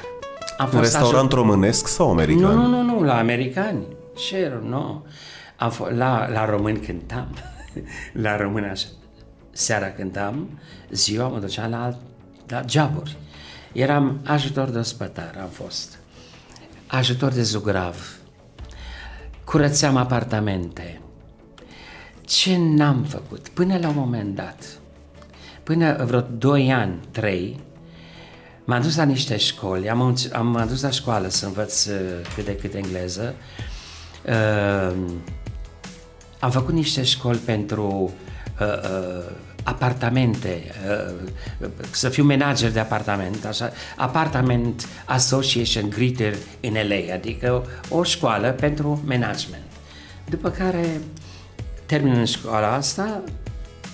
Am În restaurant românesc sau american? nu, nu, nu, nu, la americani. Ce, nu. Am f- la, la români cântam. la români așa. Seara cântam, ziua mă duceam la, alt, la joburi. Eram ajutor de ospătar, am fost. Ajutor de zugrav. Curățeam apartamente. Ce n-am făcut? Până la un moment dat, până vreo 2 ani, 3, M-am dus la niște școli, am, înț- am m-am dus la școală să învăț uh, cât de cât engleză. Uh, am făcut niște școli pentru uh, uh, apartamente, uh, să fiu manager de apartament, așa, Apartment Association Greeter in LA, adică o școală pentru management. După care, terminând școala asta,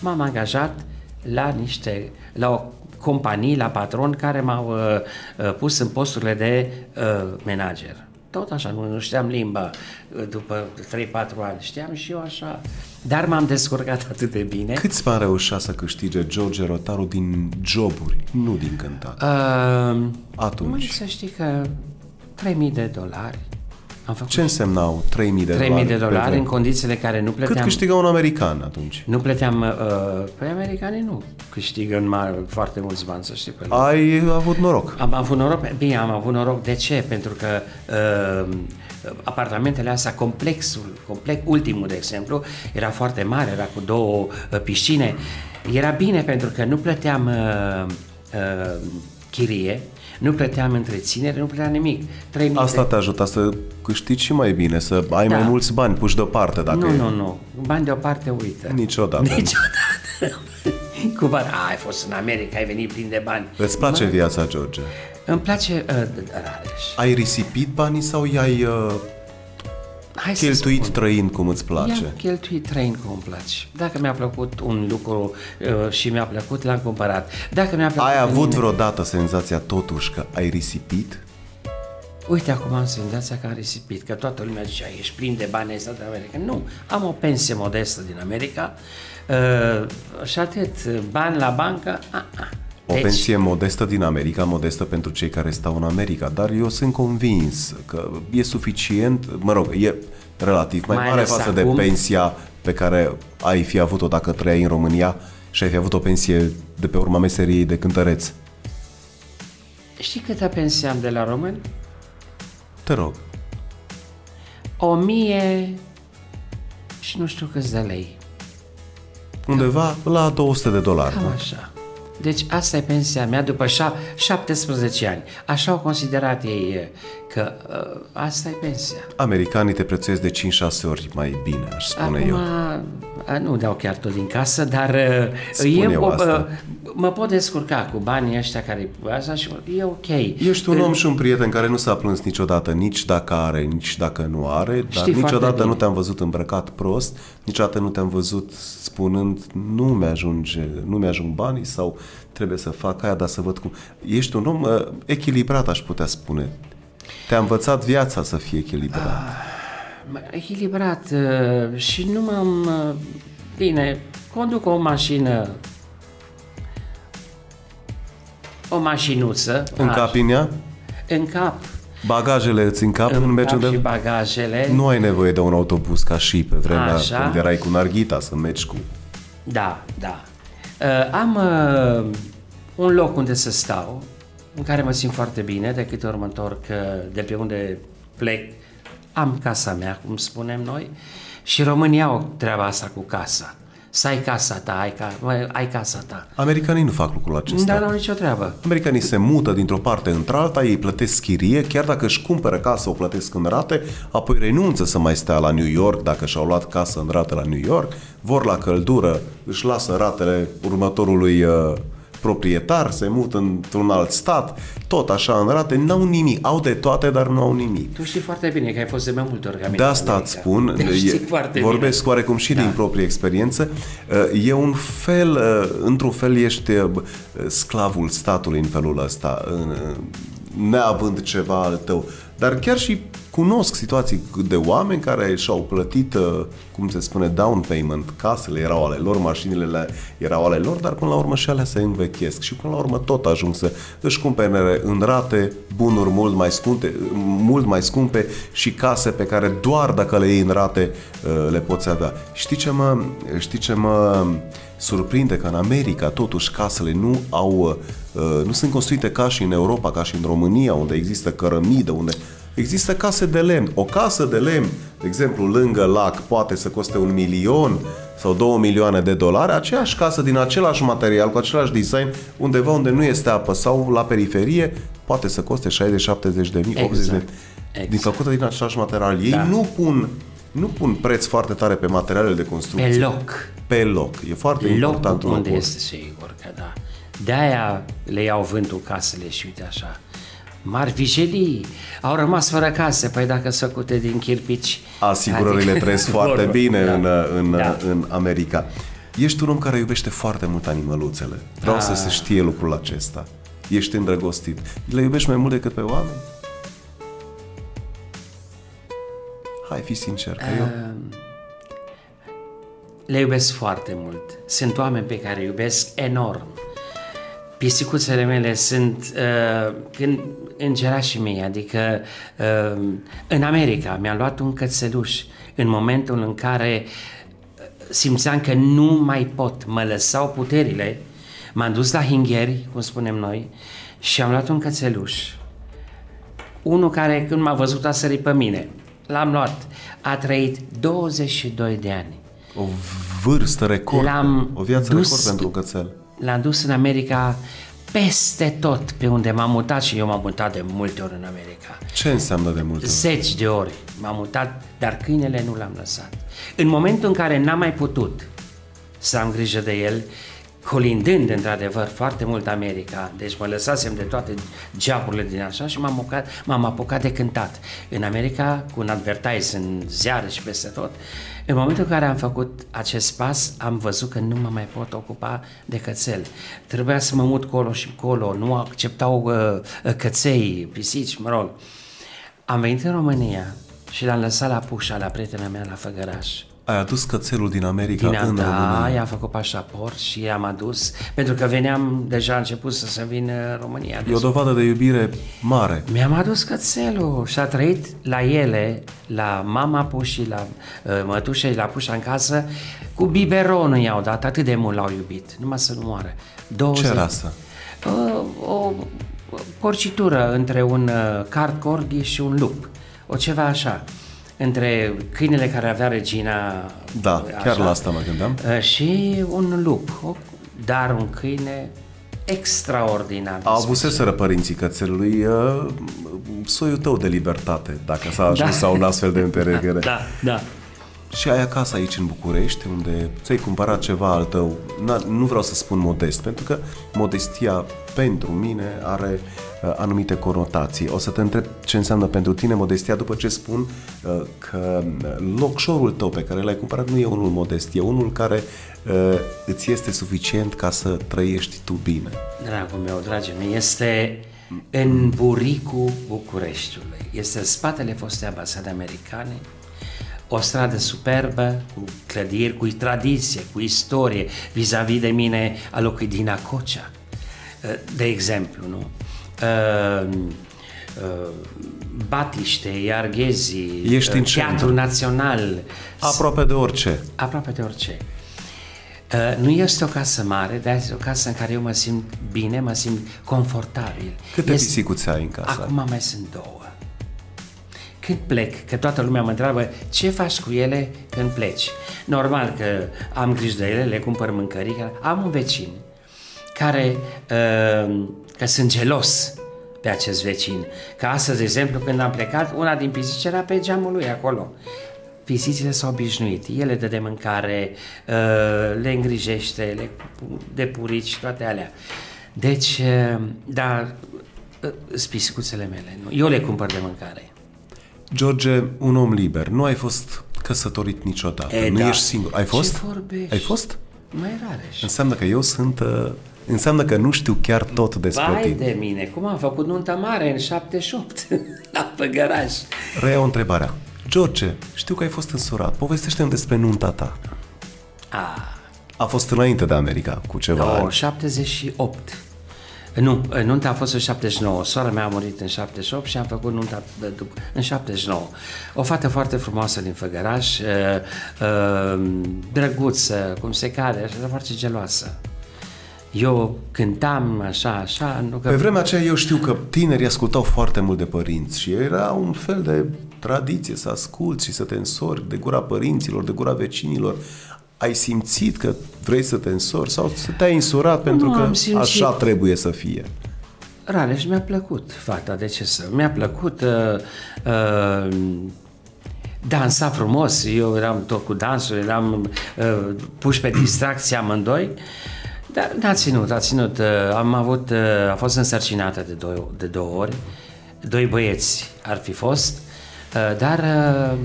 m-am angajat la niște, la o companii, la patron care m-au uh, uh, pus în posturile de uh, manager. Tot așa, nu, nu știam limba uh, după 3-4 ani, știam și eu așa, dar m-am descurcat atât de bine. Câți bani reușea să câștige George Rotaru din joburi, nu din cântat? Uh, Atunci. măi, să știi că 3000 de dolari am făcut Ce însemnau 3000 de 3000 de pe dolari în vreme? condițiile care nu Cât plăteam câștiga un american atunci? nu plăteam uh, pe americanii nu câștigă în mare, foarte mulți bani să știi pe lume. Ai avut noroc. Am avut noroc, bine, am avut noroc. De ce? Pentru că uh, apartamentele astea, complexul, complex, ultimul, de exemplu, era foarte mare, era cu două uh, piscine. Era bine pentru că nu plăteam uh, uh, chirie, nu plăteam întreținere, nu plăteam nimic. 3000 Asta de... te ajuta să câștigi și mai bine, să ai Da. mai mulți bani puși deoparte dacă Nu, e. nu, nu. Bani deoparte, uită. Niciodată. Niciodată. Cu bani. A, ai fost în America, ai venit plin de bani. Îți place viața, George? Îmi place uh, Rareș. Ai risipit banii sau i-ai uh, Hai să cheltuit spun. trăind cum îți place? I-am cheltuit trăind cum îmi place. Dacă mi-a plăcut un lucru uh, și mi-a plăcut, l-am cumpărat. Dacă mi-a plăcut Ai în avut mine- vreodată senzația totuși că ai risipit? Uite, acum am senzația că am risipit, că toată lumea zicea, ești plin de bani, ai stat în America. Nu, am o pensie modestă din America uh, și atât, bani la bancă, a, a. O pensie modestă din America, modestă pentru cei care stau în America, dar eu sunt convins că e suficient, mă rog, e relativ mai, Mai mare ales față de acum. pensia pe care ai fi avut-o dacă trăiai în România și ai fi avut o pensie de pe urma meseriei de cântăreț. Știi câtă pensie am de la român? Te rog. O mie și nu știu câți de lei. Undeva la 200 de dolari. Cam așa. Deci asta e pensia mea după șa- 17 ani. Așa au considerat ei e, că uh, asta e pensia. Americanii te prețuiesc de 5-6 ori mai bine, aș spune Acum, eu. a, nu dau chiar tot din casă, dar uh, Spun eu, eu asta. uh, mă pot descurca cu banii ăștia care asta și e ok. Ești un om și un prieten care nu s-a plâns niciodată, nici dacă are, nici dacă nu are, dar Știi foarte niciodată bine. nu te-am văzut îmbrăcat prost, niciodată nu te-am văzut spunând nu mi-ajunge, nu mi-ajung banii sau trebuie să fac aia, dar să văd cum... Ești un om uh, echilibrat, aș putea spune. Te-a învățat viața să fie echilibrat. M- Echilibrat uh, și nu m-am... Uh, bine, conduc o mașină o mașinuță în așa, cap în ea, în cap bagajele îți în cap, în în mergi cap și unde... bagajele Nu ai nevoie de un autobuz ca și pe vremea Așa. când erai cu Narghita să mergi cu... Da, da. Uh, am uh, un loc unde să stau, în care mă simt foarte bine, de câte ori mă întorc uh, de pe unde plec, am casa mea, cum spunem noi, și românii au treaba asta cu casa. Să ai casa ta, ai, ca, mă, ai casa ta. Americanii nu fac lucrul acesta. Dar nu au nicio treabă. Americanii se mută dintr-o parte într-alta, ei plătesc chirie, chiar dacă își cumpără casă, o plătesc în rate, apoi renunță să mai stea la New York, dacă și-au luat casă în rate la New York, vor la căldură, își lasă ratele următorului uh, proprietar, se mută într-un alt stat, tot așa în rate, n-au nimic, au de toate, dar nu au nimic. Tu știi foarte bine că ai fost de mai multe ori ca mine De în asta America. îți spun, Deci știi e, foarte vorbesc bine. oarecum și da. din proprie experiență, e un fel, într-un fel ești sclavul statului în felul ăsta, în- neavând ceva al tău. Dar chiar și cunosc situații de oameni care și-au plătit, uh, cum se spune, down payment, casele erau ale lor, mașinile le- erau ale lor, dar până la urmă și alea se învechesc și până la urmă tot ajung să își cumpere în rate bunuri mult mai scumpe, mult mai scumpe și case pe care doar dacă le iei în rate uh, le poți avea. Știi ce mă, știi ce mă surprinde că în America totuși casele nu au uh, nu sunt construite ca și în Europa, ca și în România, unde există cărămidă, unde există case de lemn. O casă de lemn, de exemplu, lângă lac, poate să coste un milion sau două milioane de dolari, aceeași casă din același material, cu același design, undeva unde nu este apă sau la periferie, poate să coste 60-70 de mii, 80 de Exact. Din Exact. făcută din același material. Ei Da. nu pun nu pun preț foarte tare pe materialele de construcție. Pe loc. Pe loc. E foarte important Locul unde locul. este sigur că da. De-aia le iau vântul casele și uite așa. Mari vijelii au rămas fără case, păi dacă sunt făcute din chirpici. Asigurările trăiesc foarte Vorbă. bine Da. în, în, Da. în America. Ești un om care iubește foarte mult animăluțele. Vreau Ah. să se știe lucrul acesta. Ești îndrăgostit. Le iubești mai mult decât pe oameni? Hai, fi sincer, că eu... Le iubesc foarte mult. Sunt oameni pe care îi iubesc enorm. Pisicuțele mele sunt uh, când îngerașii mei, adică uh, în America mi-am luat un cățeluș în momentul în care uh, simțeam că nu mai pot, mă lăsau puterile, m-am dus la hingheri, cum spunem noi, și am luat un cățeluș. Unul care când m-a văzut a sărit pe mine. L-am luat. A trăit 22 de ani. O vârstă record. L-am O viață dus- record pentru un cățel. L-am dus în America peste tot pe unde m-am mutat și eu m-am mutat de multe ori în America. Ce înseamnă de multe ori? Zeci de ori m-am mutat, dar câinele nu l-am lăsat. În momentul în care n-am mai putut să am grijă de el, colindând într-adevăr foarte mult America, deci mă lăsasem de toate geapurile din așa și m-am apucat, m-am apucat de cântat. În America, cu un advertise în ziare și peste tot, în momentul în care am făcut acest pas, am văzut că nu mă mai pot ocupa de cățel. Trebuia să mă mut colo și colo, nu acceptau uh, căței, pisici, mă rog. Am venit în România și l-am lăsat la Pușa, la prietena mea, la Făgăraș. Ai adus cățelul din America Din în da, România. i-am făcut pașaport și i-am adus, pentru că veneam, deja a început să se vin în România. E o dovadă de iubire mare. Mi-am adus cățelul și a trăit la ele, la mama pușii, la uh, mătușei, la pușa în casă, cu biberon i-au dat, atât de mult l-au iubit, numai să nu moară. 20. Ce rasă? Uh, o porcitură între un uh, card corgi și un lup, o ceva așa. Între câinele care avea regina Da, chiar la asta mă gândeam. Uh, și un lup, o, dar un câine extraordinar. de A avuseseră părinții cățelului uh, soiul tău de libertate, dacă s-a ajuns Da. la un astfel de împeregere. Da, da. Și ai acasă aici în București, unde ți-ai cumpărat ceva al tău, Na, nu vreau să spun modest, pentru că modestia pentru mine are uh, anumite conotații. O să te întreb ce înseamnă pentru tine modestia după ce spun uh, că locșorul tău pe care l-ai cumpărat nu e unul modest, e unul care uh, îți este suficient ca să trăiești tu bine. Dragul meu, dragii mei, este în buricul Bucureștiului. Este în spatele fostei ambasade americane, o stradă superbă, cu clădiri, cu tradiție, cu istorie, vis-a-vis de mine a locului din Acocea, de exemplu, nu? Uh, uh, Batiște, Iarghezii, Ești în uh, Teatru centru. Național, Aproape de orice. aproape de orice. Uh, nu este o casă mare, dar este o casă în care eu mă simt bine, mă simt confortabil. Câte este... pisicuțe ai în casă? Acum mai sunt două. când plec, că toată lumea mă întreabă ce faci cu ele când pleci. Normal că am grijă de ele, le cumpăr mâncării, că am un vecin care, uh, că sunt gelos pe acest vecin. Ca astăzi, de exemplu, când am plecat, una din pisici era pe geamul lui acolo. Pisicile s-au obișnuit, ele dă de mâncare, uh, le îngrijește, le de purici, toate alea. Deci, uh, da, uh, spisicuțele mele, nu. eu le cumpăr de mâncare. George, un om liber, nu ai fost căsătorit niciodată, E, nu da. ești singur. Ai fost? Ce vorbești? Ai fost? Mai rare. și- Înseamnă că eu sunt... Uh, înseamnă că nu știu chiar tot despre Vai tine. de mine, cum am făcut nunta mare în 78 la pe garaj. Reiau întrebarea. George, știu că ai fost însurat. Povestește-mi despre nunta ta. Ah, A fost înainte de America, cu ceva no, ani. 78. Nu, nunta a fost în 79. Sora mea a murit în 78 și am făcut nunta de dup- în 79. O fată foarte frumoasă din Făgăraș, uh, uh, drăguță, cum se cade, așa, dar foarte geloasă. Eu cântam așa, așa, nu că... Pe vremea aceea eu știu că tinerii ascultau foarte mult de părinți și era un fel de tradiție să asculți și să te însori de gura părinților, de gura vecinilor. Ai simțit că vrei să te însori sau să te-ai însurat pentru Nu, că am simțit. așa trebuie să fie? Rareș mi-a plăcut fata, de ce să... Mi-a plăcut, uh, uh, dansa frumos, eu eram tot cu dansul, eram uh, puși pe distracție amândoi, dar n-a ținut, a ținut. Uh, am avut, uh, a fost însărcinată de, doi, de două ori, doi băieți ar fi fost, uh, dar uh,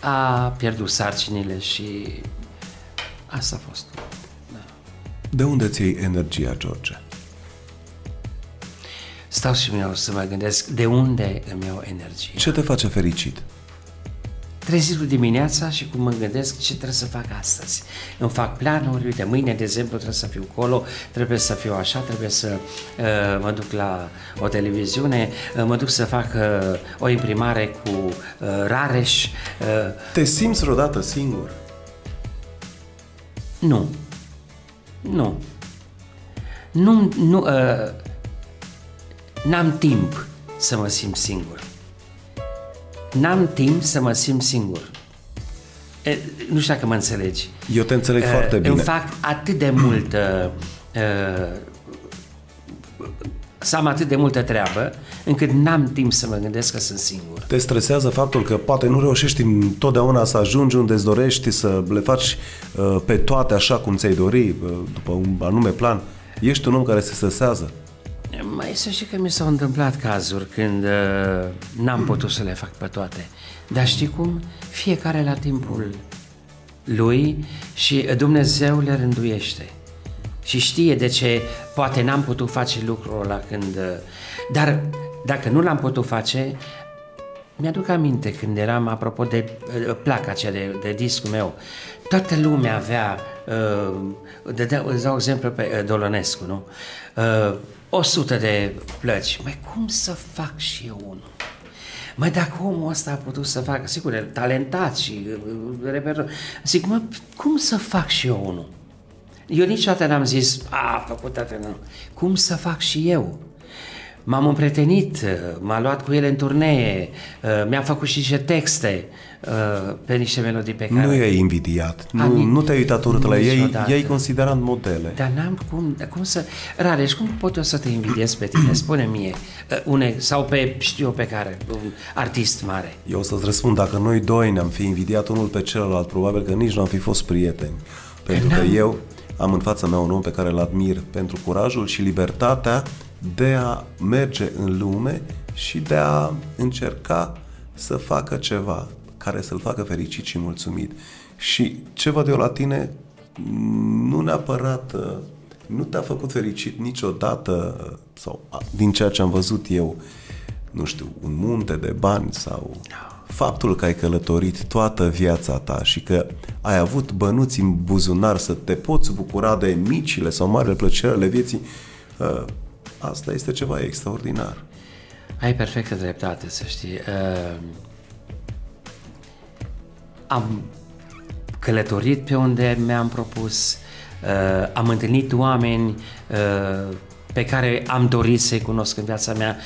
a pierdut sarcinile și asta a fost. De unde ți iei energia, George? Stau și eu să mă gândesc de unde îmi iau energie. Ce te face fericit? Trezitul dimineața și cum mă gândesc ce trebuie să fac astăzi. Îmi fac planuri, uite, mâine, de exemplu, trebuie să fiu acolo, trebuie să fiu așa, trebuie să uh, mă duc la o televiziune, uh, mă duc să fac uh, o imprimare cu uh, Rareș. Uh, Te simți vreodată singur? nu. Nu. Nu, nu, uh, n-am timp să mă simt singur. N-am timp să mă simt singur. E, nu știu dacă mă înțelegi. Eu te înțeleg Uh, foarte bine. Îmi fac atât de mult uh, uh, să am atât de multă treabă, încât n-am timp să mă gândesc că sunt singur. Te stresează faptul că poate nu reușești întotdeauna să ajungi unde îți dorești, să le faci uh, pe toate așa cum ți-ai dori, uh, după un anume plan. Ești un om care se stresează. Mai să știi că mi s-au întâmplat cazuri când uh, n-am putut să le fac pe toate. Dar știi cum? Fiecare la timpul lui și Dumnezeu le rânduiește. Și știe de ce poate n-am putut face lucrul ăla când... uh, Dar dacă nu l-am putut face, mi-aduc aminte când eram, apropo de uh, placa aceea de, de discul meu, toată lumea avea, uh, dădea, îți dau exemplu pe uh, Dolănescu, nu? Uh, 100 de plăci. Mai cum să fac și eu unul? Măi, dacă omul ăsta a putut să facă, sigur, e talentat și uh, reper... Zic, mă, cum să fac și eu unul? Eu niciodată n-am zis, a, a făcut atât, nu. Cum să fac și eu? M-am împrietenit, m-a luat cu ele în turnee, uh, mi-a făcut și niște texte uh, pe niște melodii pe care... Nu i-ai invidiat, A, nu, ni- nu te-ai uitat urât la ei, niciodată. i-ai considerat modele. Dar n-am cum, cum să... Rareș, cum pot eu să te invidiez pe tine? Spune mie, uh, une, sau pe, știu eu pe care, un artist mare. Eu o să-ți răspund, dacă noi doi ne-am fi invidiat unul pe celălalt, probabil că nici nu am fi fost prieteni. Pentru că n-am- eu am în fața mea un om pe care îl admir pentru curajul și libertatea de a merge în lume și de a încerca să facă ceva care să-l facă fericit și mulțumit. Și ce văd eu la tine, nu neapărat, uh, nu te-a făcut fericit niciodată, uh, sau a, din ceea ce am văzut eu, nu știu, un munte de bani sau faptul că ai călătorit toată viața ta și că ai avut bănuți în buzunar să te poți bucura de micile sau marile plăceri ale vieții, uh, asta este ceva extraordinar. Ai perfectă dreptate, să știi. Uh, am călătorit pe unde mi-am propus, uh, am întâlnit oameni uh, pe care am dorit să-i cunosc în viața mea,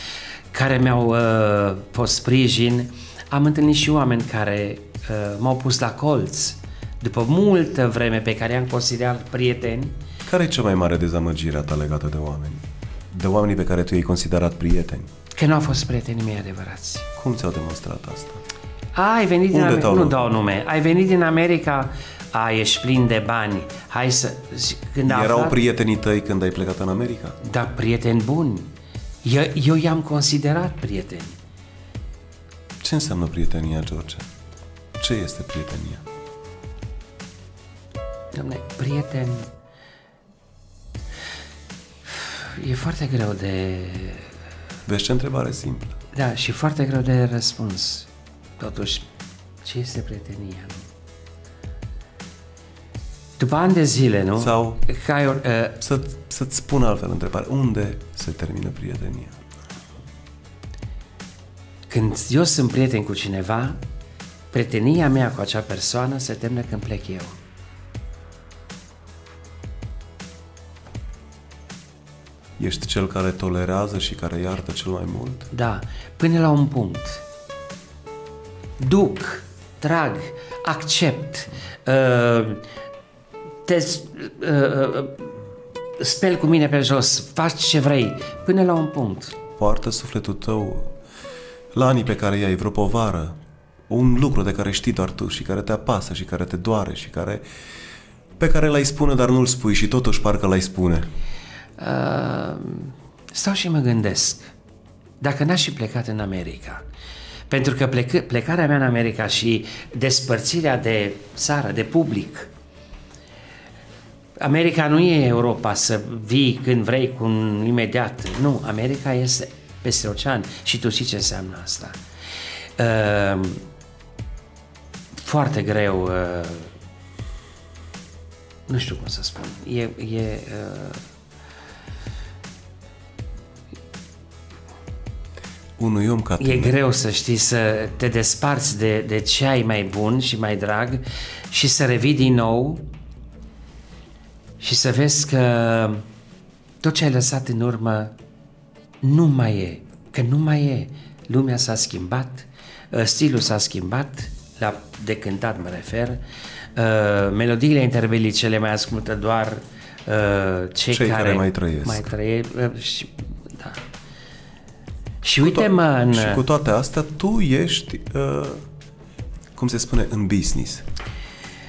care mi-au uh, fost sprijin, am întâlnit și oameni care uh, m-au pus la colț după multă vreme pe care i-am considerat prieteni. Care e cea mai mare dezamăgire a ta legată de oameni? De oamenii pe care tu i-ai considerat prieteni? Că nu au fost prietenii mei adevărați. Cum ți-au demonstrat asta? A, ai venit din Unde America, te-au nu luat? dau nume, ai venit din America, a, ești plin de bani, hai să... Când a Erau aflat, prietenii tăi când ai plecat în America? Da, prieteni buni. Eu, eu i-am considerat prieteni. Ce înseamnă prietenia, George? Ce este prietenia? Dom'le, prieten... E foarte greu de... Vezi ce întrebare simplă. Da, și foarte greu de răspuns. Totuși, ce este prietenia? nu? După ani de zile, nu? Sau- Ca, uh, Să, să-ți spun altfel întrebare. Unde se termină prietenia? când eu sunt prieten cu cineva, prietenia mea cu acea persoană se termină când plec eu. Ești cel care tolerează și care iartă cel mai mult? Da, până la un punct. Duc, trag, accept, uh, te uh, uh, speli cu mine pe jos, faci ce vrei, până la un punct. Poartă sufletul tău la anii pe care i-ai vreo povară, un lucru de care știi doar tu și care te apasă și care te doare și care pe care l-ai spune, dar nu-l spui și totuși parcă l-ai spune. Uh, stau și mă gândesc, dacă n-aș fi plecat în America, pentru că plec, plecarea mea în America și despărțirea de țară, de public, America nu e Europa să vii când vrei cu un imediat. Nu, America este peste ocean și tu știi ce înseamnă asta. Uh, foarte greu, uh, nu știu cum să spun, e, e uh, Unui om ca E tine, greu să știi să te desparți de, de ce ai mai bun și mai drag și să revii din nou și să vezi că tot ce ai lăsat în urmă nu mai e, că nu mai e. Lumea s-a schimbat, uh, stilul s-a schimbat, la de cântat mă refer, uh, melodiile interbelicele le mai ascultă doar uh, cei, Cei care mai trăiesc. Mai trăie, uh, și, da. Și uite mă în... Și cu toate astea, tu ești, uh, cum se spune, în business.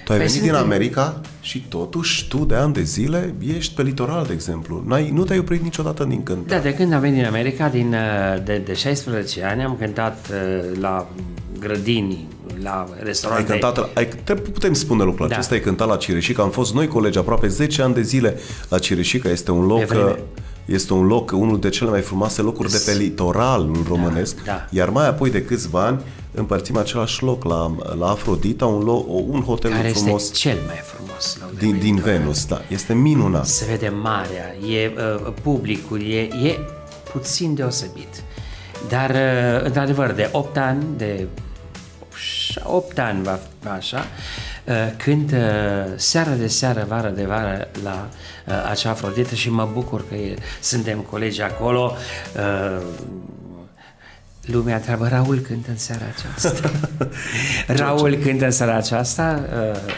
Tu ai Păi venit din suntem- America și totuși tu de ani de zile ești pe litoral, de exemplu. N-ai, nu te-ai oprit niciodată din cânt. Da, de când am venit din America, din, uh, de, de 16 ani, am cântat uh, la grădini, la Ai restaurante. cântat, la- ai, te putem spune lucrul Da. acesta, ai cântat la Cireșica, am fost noi colegi aproape 10 ani de zile la Cireșica, este un loc, vreme. Uh, este un loc, unul de cele mai frumoase locuri de pe litoralul românesc, da. iar mai apoi de câțiva ani împărțim același loc la, la Afrodita, un, loc, un hotel care frumos este cel mai frumos loc de din, din venit. Venus, da, este minunat. Se vede marea, e uh, publicul, e, e puțin deosebit. Dar, uh, într-adevăr, de 8 ani, de 8 ani, va fi așa, uh, când uh, seară de seară, vară de vară la uh, acea Afrodită și mă bucur că e, suntem colegi acolo, uh, Lumea întreabă, Raul cântă în seara aceasta. Raul cântă în seara aceasta. Uh,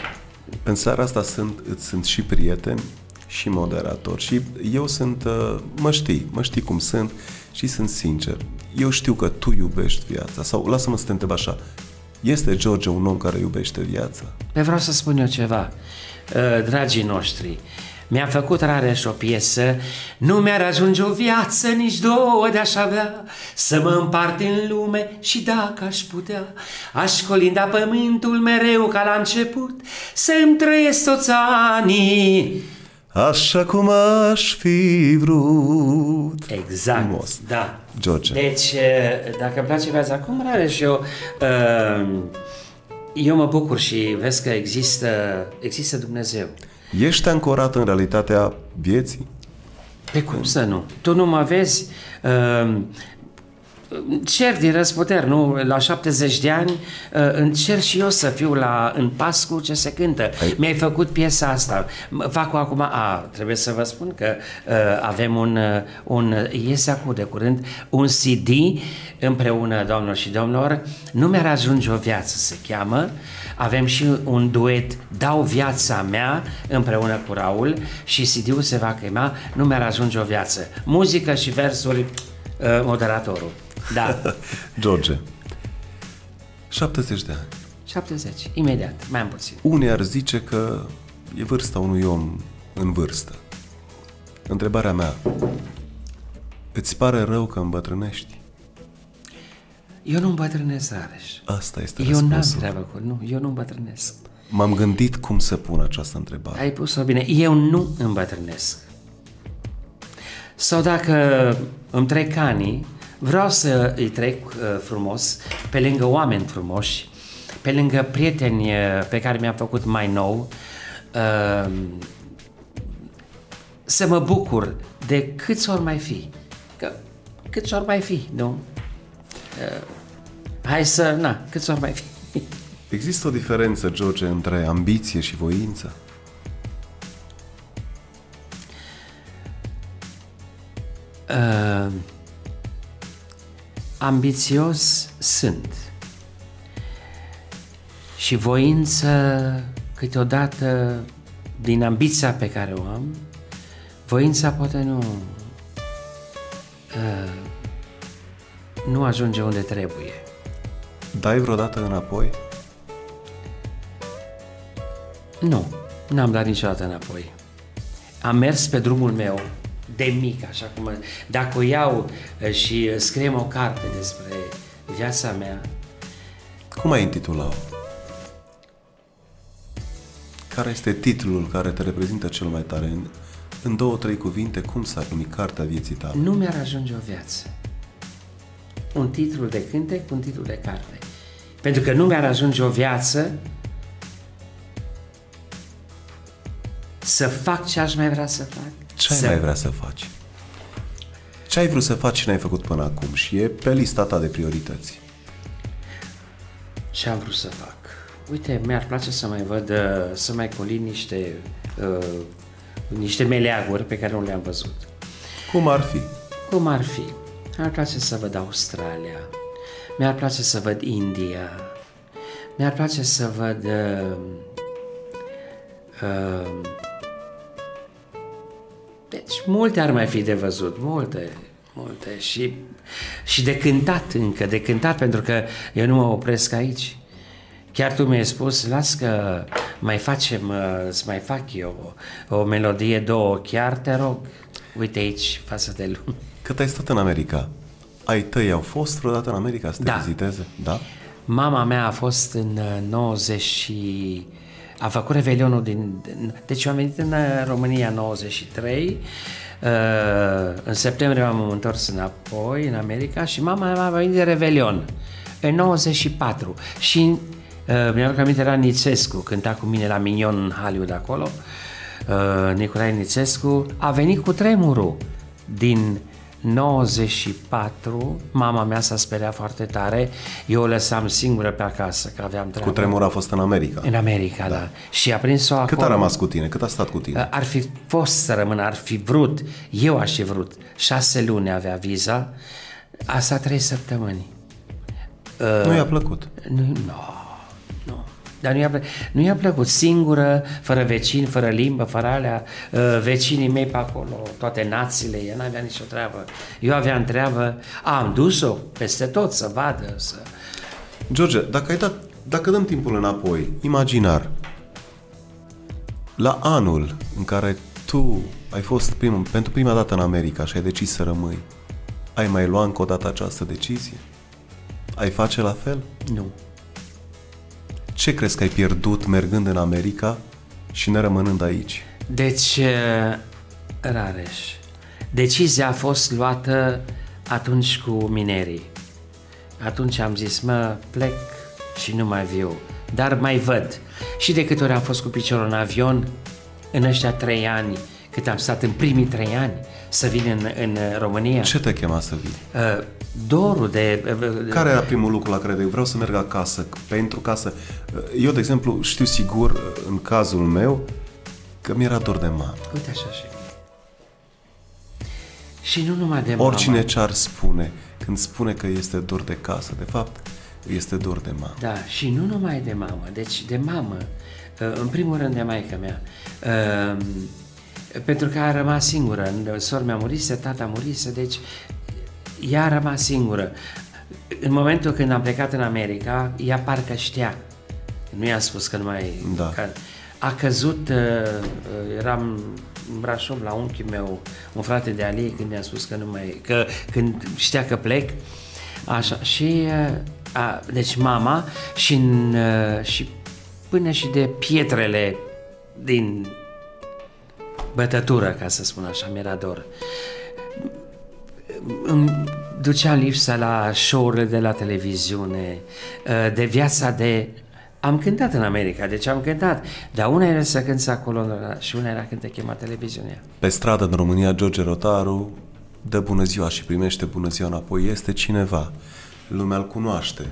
În seara asta sunt, îți sunt și prieten și moderator și eu sunt, uh, mă știi, mă știi cum sunt și sunt sincer. Eu știu că tu iubești viața sau lasă-mă să te întreb așa, este George un om care iubește viața? Pe vreau să spun eu ceva, uh, dragii noștri. Mi-a făcut Rareș o piesă, nu mi-ar ajunge o viață, nici două de-aș avea, să mă împart în lume și dacă aș putea, aș colinda pământul mereu ca la început, să-mi trăiesc toți anii. Așa cum aș fi vrut. Exact, Frumos. da. George. Deci, uh, dacă îmi place viața acum, Rareș, eu, uh, eu mă bucur și vezi că există, există Dumnezeu. Ești ancorat în realitatea vieții? Pe cum să nu? Tu nu mă vezi? Uh, cer din răzputer, nu? La 70 de ani uh, încerc și eu să fiu la, în pas cu ce se cântă. Ai- Mi-ai făcut piesa asta. M- Fac acum, a, trebuie să vă spun că uh, avem un, uh, un, iese acum de curând, un CD împreună, doamnelor și domnilor, Nu mi-ar ajunge o viață se cheamă, avem și un duet Dau viața mea împreună cu Raul și CD-ul se va chema Nu mi-ar ajunge o viață. Muzică și versuri, uh, moderatorul. Da, George, 70 de ani. 70, imediat, mai am puțin. Unii ar zice că e vârsta unui om în vârstă. Întrebarea mea, îți pare rău că îmbătrânești? Eu nu îmbătrânesc, Rareș. Asta este Eu n-am răspunsul. treabă cu... Nu, eu nu îmbătrânesc. M-am gândit cum să pun această întrebare. Ai pus-o bine. Eu nu îmbătrânesc. Sau dacă îmi trec anii, vreau să îi trec uh, frumos, pe lângă oameni frumoși, pe lângă prieteni uh, pe care mi-am făcut mai nou, uh, să mă bucur de câți ori mai fi. Că câți ori mai fi, nu? Uh, hai să, na, câți ori mai fi. Există o diferență, George, între ambiție și voință? uh, ambițios sunt și voință câteodată din ambiția pe care o am, voința poate nu uh, nu ajunge unde trebuie. Dai vreodată înapoi? Nu, n-am dat niciodată înapoi. Am mers pe drumul meu de mic, așa cum... Dacă o iau uh, și scriem o carte despre viața mea, Cum ai intitula-o? Care este titlul care te reprezintă cel mai tare? În, în două, trei cuvinte, cum s-ar numi cartea vieții tale? nu mi-ar ajunge o viață. Un titlu de cântec, un titlu de carte. Pentru că nu mi-ar ajunge o viață să fac ce aș mai vrea să fac. Ce ai să... mai vrea să faci? Ce ai vrut să faci și n-ai făcut până acum? Și e pe lista ta de priorități. Ce am vrut să fac? Uite, mi-ar place să mai văd, uh, să mai colin niște, uh, niște meleaguri pe care nu le-am văzut. Cum ar fi? Cum ar fi? Mi-ar place să văd Australia, mi-ar place să văd India, mi-ar place să văd uh, uh, deci multe ar mai fi de văzut, multe, multe și, și de cântat încă, de cântat pentru că eu nu mă opresc aici. Chiar tu mi-ai spus, las că mai facem, uh, să mai fac eu o, o melodie, două, chiar te rog, uite aici, față de lume. Cât ai stat în America? Ai tăi au fost vreodată în America să te Da. viziteze? Da? Mama mea a fost în uh, 90 și a făcut revelionul din... din- Deci eu am venit în uh, România în 93, uh, în septembrie m-am întors înapoi în America și mama mea a venit de revelion în 94 și uh, mi-aduc aminte era Nițescu, cânta cu mine la Minion în Hollywood acolo, uh, Nicolae Nițescu, a venit cu tremurul din 94, mama mea s-a speriat foarte tare, eu o lăsam singură pe acasă, că aveam treabă. Cu tremur a fost în America. În America, da. da. Și a prins-o acolo. Cât a rămas cu tine? Cât a stat cu tine? Ar fi fost să rămână, ar fi vrut, eu aș fi vrut. Șase luni avea viza, a stat trei săptămâni. Nu i-a plăcut. Nu, no, nu. Dar nu i-a, plă- nu i-a plăcut singură, fără vecini, fără limbă, fără alea, uh, vecinii mei pe acolo, toate națiile, ea n-avea nicio treabă. Eu aveam treabă, am dus-o peste tot să vadă, să... George, dacă, ai dat, dacă dăm timpul înapoi, imaginar, la anul în care tu ai fost prim, pentru prima dată în America și ai decis să rămâi, ai mai luat încă o dată această decizie? Ai face la fel? Nu. Ce crezi că ai pierdut mergând în America și ne rămânând aici? Deci, uh, Rareș, decizia a fost luată atunci cu minerii. Atunci am zis, mă, plec și nu mai viu, dar mai văd. Și de câte ori am fost cu piciorul în avion, în ăștia trei ani, cât am stat în primii trei ani să vin în, în România. Ce te chema să vii? Uh, dorul de... Uh, Care era primul lucru la care de vreau să merg acasă, pentru ca să... Eu, de exemplu, știu sigur, în cazul meu, că mi-era dor de mamă. Uite așa și Și nu numai de Oricine mama. ce ar spune, când spune că este dor de casă, de fapt, este dor de mamă. Da, și nu numai de mamă, deci de mamă, uh, în primul rând de maică mea, uh, pentru că a rămas singură, sora mea murise, tata murise, deci ea a rămas singură. În momentul când am plecat în America, ea parcă știa. Nu i-a spus că nu mai... Da. Că a căzut, uh, uh, eram în Brașov la unchiul meu, un frate de Ali, când mi-a spus că nu mai... Că, când știa că plec, așa, și... uh, A, deci mama și, în, uh, și până și de pietrele din bătătură, ca să spun așa, mi-era dor. Îmi ducea lipsa la show-urile de la televiziune, uh, de viața de... Am cântat în America, deci am cântat, dar una era să cânți acolo și una era când te chema televiziunea. Pe stradă în România, George Rotaru dă bună ziua și primește bună ziua înapoi. Este cineva. Lumea îl cunoaște.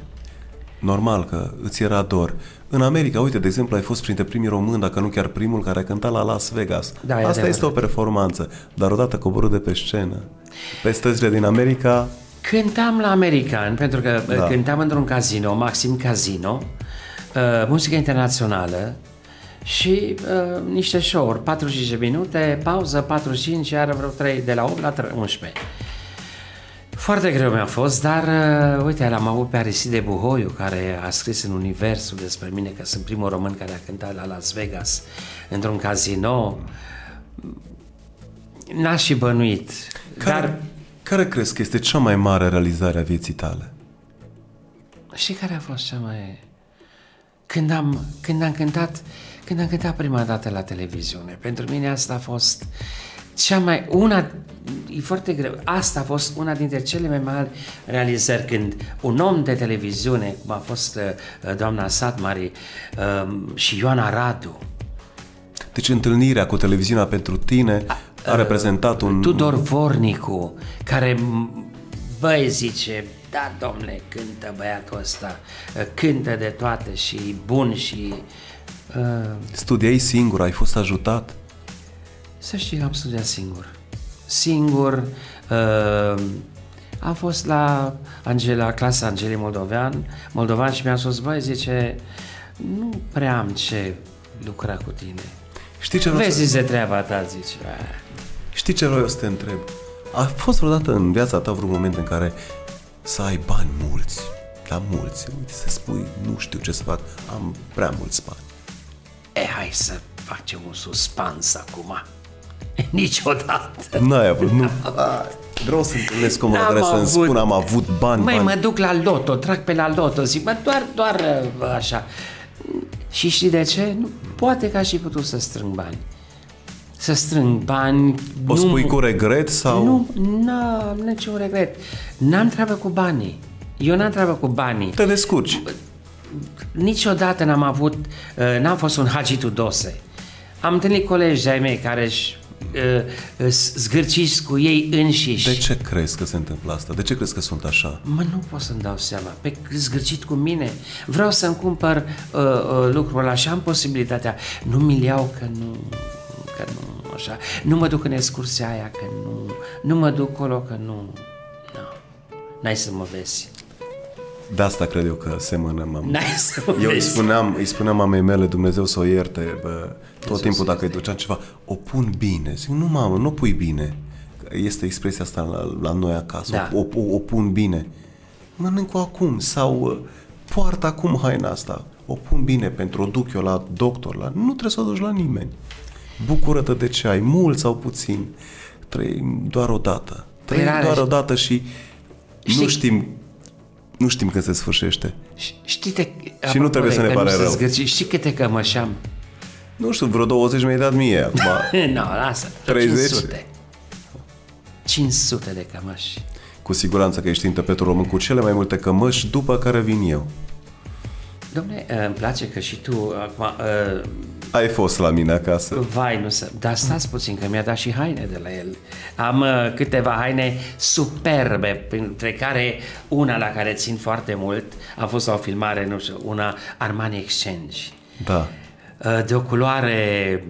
Normal că îți era dor. În America, uite, de exemplu, ai fost printre primii români, dacă nu chiar primul, care a cântat la Las Vegas. Da, e Asta adevărat. este o performanță. Dar odată coborât de pe scenă, pe străzile din America, Cântam la american, pentru că Da. da. cântam într-un casino, Maxim Casino, uh, muzică internațională și uh, niște show-uri, 45 de minute, pauză, 45, iar vreo 3, de la 8 la 3, 11. Foarte greu mi-a fost, dar uh, uite, l-am avut pe Aristide Buhoiu, care a scris în Universul despre mine că sunt primul român care a cântat la Las Vegas într-un casino. N-aș fi bănuit, care, dar care crezi că este cea mai mare realizare a vieții tale? Și care a fost cea mai... Când am, când am cântat, când am cântat prima dată la televiziune, pentru mine asta a fost cea mai, una, e foarte greu, asta a fost una dintre cele mai mari realizări când un om de televiziune, cum a fost uh, doamna Satmari uh, și Ioana Radu, Deci întâlnirea cu televiziunea pentru tine a reprezentat un... Tudor Vornicu, care, m- băi, zice, da, domnule, cântă băiatul ăsta, uh, cântă de toate și bun și... Uh, Studiai singur, ai fost ajutat? Să știi că am studiat singur. Singur, uh, am fost la Angela, clasa Angelii Moldovean, Moldovan și mi-a spus, băi, zice, nu prea am ce lucra cu tine. Știi ce vreau Vezi, să... zice, treaba ta, zice. "Ah." Știi ce vreau eu să te întreb? A fost vreodată în viața ta vreun moment în care să ai bani mulți, dar mulți, uite, să spui, nu știu ce să fac, am prea mulți bani. E, hai să facem un suspans acum. Niciodată. N-ai avut, nu. Ai, Vreau să întâlnesc omul N-am care să-mi avut. spună am avut bani, Măi, bani. mă duc la loto, trag pe la loto, zic, mă, doar, doar uh, așa. Și știi de ce? Nu, poate că aș fi putut să strâng bani. Să strâng bani. O nu- spui cu regret sau... Nu, n-am niciun regret. N-am treabă cu banii. Eu n-am treabă cu banii. Te descurci. Niciodată n-am avut, uh, n-am fost un hagitu dose. Am întâlnit colegi de-ai mei care își uh, zgârciți cu ei înșiși. De ce crezi că se întâmplă asta? De ce crezi că sunt așa? Mă, nu pot să-mi dau seama. Pe zgârcit cu mine. Vreau să-mi cumpăr uh, uh, lucrul ăla și am posibilitatea. Nu mi-l iau că nu, că nu, așa. Nu mă duc în excursia aia că nu, nu mă duc acolo că nu. Nu. N-ai să mă vezi. De asta cred eu că semănăm. Am... N-ai să mă Eu îi vezi. spuneam, îi spuneam mamei mele, Dumnezeu să o ierte, bă, tot timpul să dacă îi duceam ceva, o pun bine. Zic, nu mamă, nu o pui bine. Este expresia asta la, la noi acasă, Da. o, o, o pun bine. Mănânc-o acum sau uh, poartă acum haina asta. O pun bine pentru o duc eu la doctor, la... nu trebuie să o duci la nimeni. Bucură-te de ce ai, mult sau puțin. Trăim doar o dată. Trăim Păi, doar Rareș, o dată și nu știi- știm nu știm când se sfârșește. Ș- Știi te, Și nu trebuie să ne pare rău. Zgârci, știi câte cămășam? Nu știu, vreo 20 mi-ai dat mie acum. nu, lasă. 30? 500. 500 de cămăși. Cu siguranță că ești interpretul român cu cele mai multe cămăși după care vin eu. Domne, îmi place că și tu acum... Uh, Ai fost la mine acasă. Vai, nu să... Dar stați puțin, că mi-a dat și haine de la el. Am uh, câteva haine superbe, printre care una la care țin foarte mult, a fost la o filmare, nu știu, una Armani Exchange. Da. Uh, de o culoare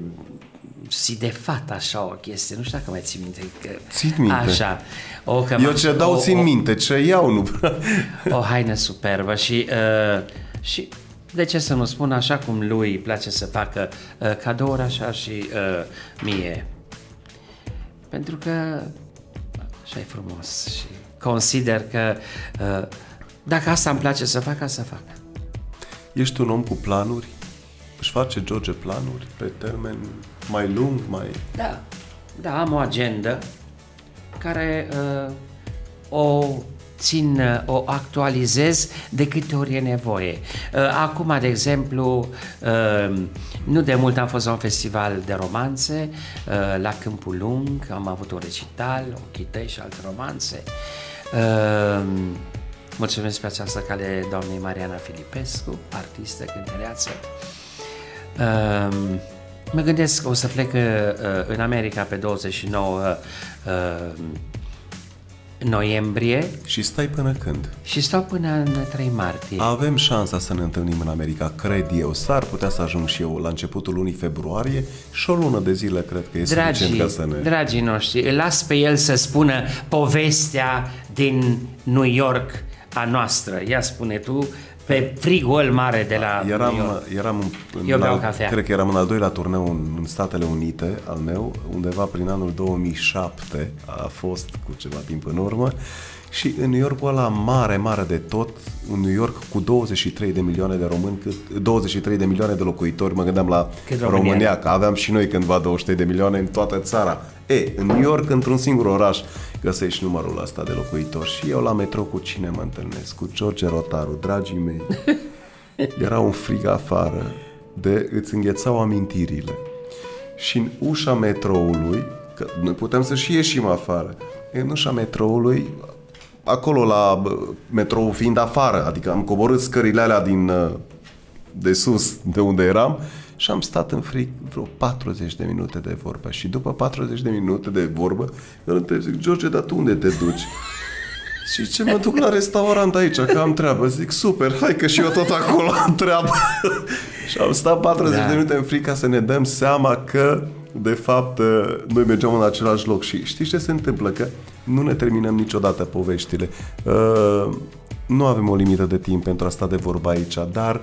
si de fat, așa o chestie, nu știu dacă mai ții minte. Că, Țin minte. Așa. O, că Eu m-am- ce dau o- țin o- minte, ce iau nu o haină superbă și, uh, și de ce să nu spun așa cum lui îi place să facă uh, cadouri așa și uh, mie. Pentru că așa e frumos și consider că uh, dacă asta îmi place să fac, asta fac. Ești un om cu planuri? Își face George planuri pe termen mai lung, mai... Da, da, am o agendă care uh, o țin, uh, o actualizez de câte ori e nevoie. Uh, acum, de exemplu, uh, nu de mult am fost la un festival de romanțe uh, la Câmpul Lung, am avut un recital, ochii tăi și alte romanțe. Uh, mulțumesc pe această cale doamnei Mariana Filipescu, artistă, cântăreață. Um, mă gândesc că o să plec uh, în America pe 29 uh, noiembrie Și stai până când? și stau până în 3 martie. Avem șansa să ne întâlnim în America, cred eu. S-ar putea să ajung și eu la începutul lunii februarie și o lună de zile cred că e Dragii, suficient ca să ne... dragii noștri, îl las pe el să spună povestea din New York a noastră. Ia spune tu, pe frigul mare de la New Eram, York. eram în, Eu beau al, cafea. cred că eram în al doilea turneu în, în Statele Unite al meu, undeva prin anul 2007 a fost cu ceva timp în urmă și în New Yorkul ăla mare, mare de tot, în New York cu 23 de milioane de români, cât, 23 de milioane de locuitori, mă gândeam la Cât România România, că aveam și noi cândva 23 de milioane în toată țara. E, în New York, într-un singur oraș, găsești numărul ăsta de locuitori și eu la metro cu cine mă întâlnesc? Cu George Rotaru, dragii mei. Era un frig afară de îți înghețau amintirile. Și în ușa metroului, că noi putem să și ieșim afară, în ușa metroului, acolo la bă, metrou fiind afară, adică am coborât scările alea din uh, de sus, de unde eram, și am stat în frig vreo 40 de minute de vorbă. Și după 40 de minute de vorbă, îl întreb, zic, George, dar tu unde te duci? Și ce mă duc la restaurant aici, că am treabă. Zic, super, hai că și eu tot acolo am treabă. și am stat 40 Da. de minute în frică să ne dăm seama că, de fapt, noi mergeam în același loc. Și știți ce se întâmplă? Că nu ne terminăm niciodată poveștile. Uh, nu avem o limită de timp pentru a sta de vorba aici, dar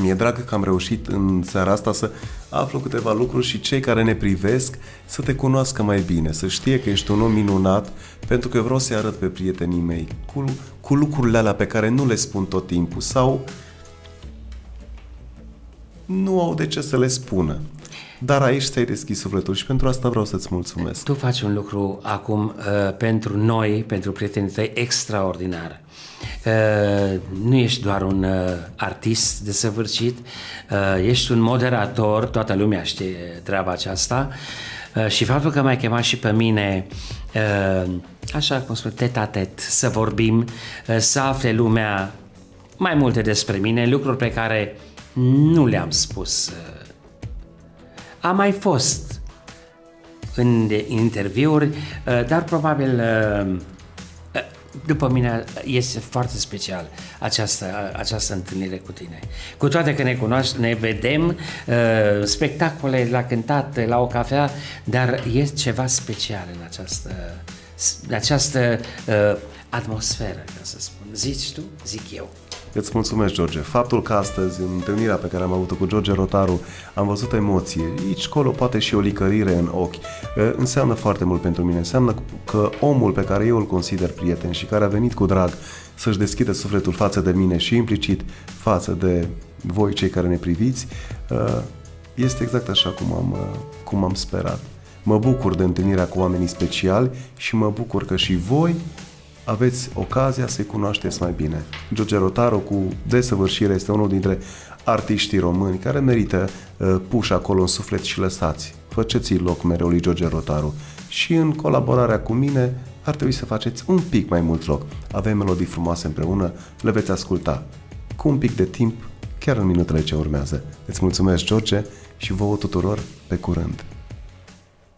mi-e drag că am reușit în seara asta să aflu câteva lucruri și cei care ne privesc să te cunoască mai bine, să știe că ești un om minunat, pentru că vreau să-i arăt pe prietenii mei cu, cu lucrurile alea pe care nu le spun tot timpul sau nu au de ce să le spună. Dar aici ți-ai deschis sufletul și pentru asta vreau să-ți mulțumesc. Tu faci un lucru acum uh, pentru noi, pentru prietenii tăi, extraordinar. Uh, nu ești doar un uh, artist desăvârșit, uh, ești un moderator, toată lumea știe treaba aceasta uh, și faptul că m-ai chemat și pe mine uh, așa cum spun, tet-a-tet, să vorbim, uh, să afle lumea mai multe despre mine, lucruri pe care nu le-am spus. Uh, am mai fost în de- interviuri, uh, dar probabil uh, uh, după mine este foarte special această, această întâlnire cu tine. Cu toate că ne cunoaștem, ne vedem, uh, spectacole la cântat, la o cafea, dar este ceva special în această, în această uh, atmosferă, ca să spun. Zici tu, zic eu. Îți mulțumesc, George. Faptul că astăzi, în întâlnirea pe care am avut-o cu George Rotaru, am văzut emoție, aici colo poate și o licărire în ochi, eh, înseamnă foarte mult pentru mine. Înseamnă că omul pe care eu îl consider prieten și care a venit cu drag să-și deschidă sufletul față de mine și implicit față de voi, cei care ne priviți, eh, este exact așa cum am, eh, cum am sperat. Mă bucur de întâlnirea cu oamenii speciali și mă bucur că și voi aveți ocazia să-i cunoașteți mai bine. George Rotaru, cu desăvârșire, este unul dintre artiștii români care merită uh, puși acolo în suflet și lăsați. Faceți loc mereu lui George Rotaru. Și în colaborarea cu mine ar trebui să faceți un pic mai mult loc. Avem melodii frumoase împreună, le veți asculta. Cu un pic de timp chiar în minutele ce urmează. Îți mulțumesc, George, și vouă tuturor pe curând.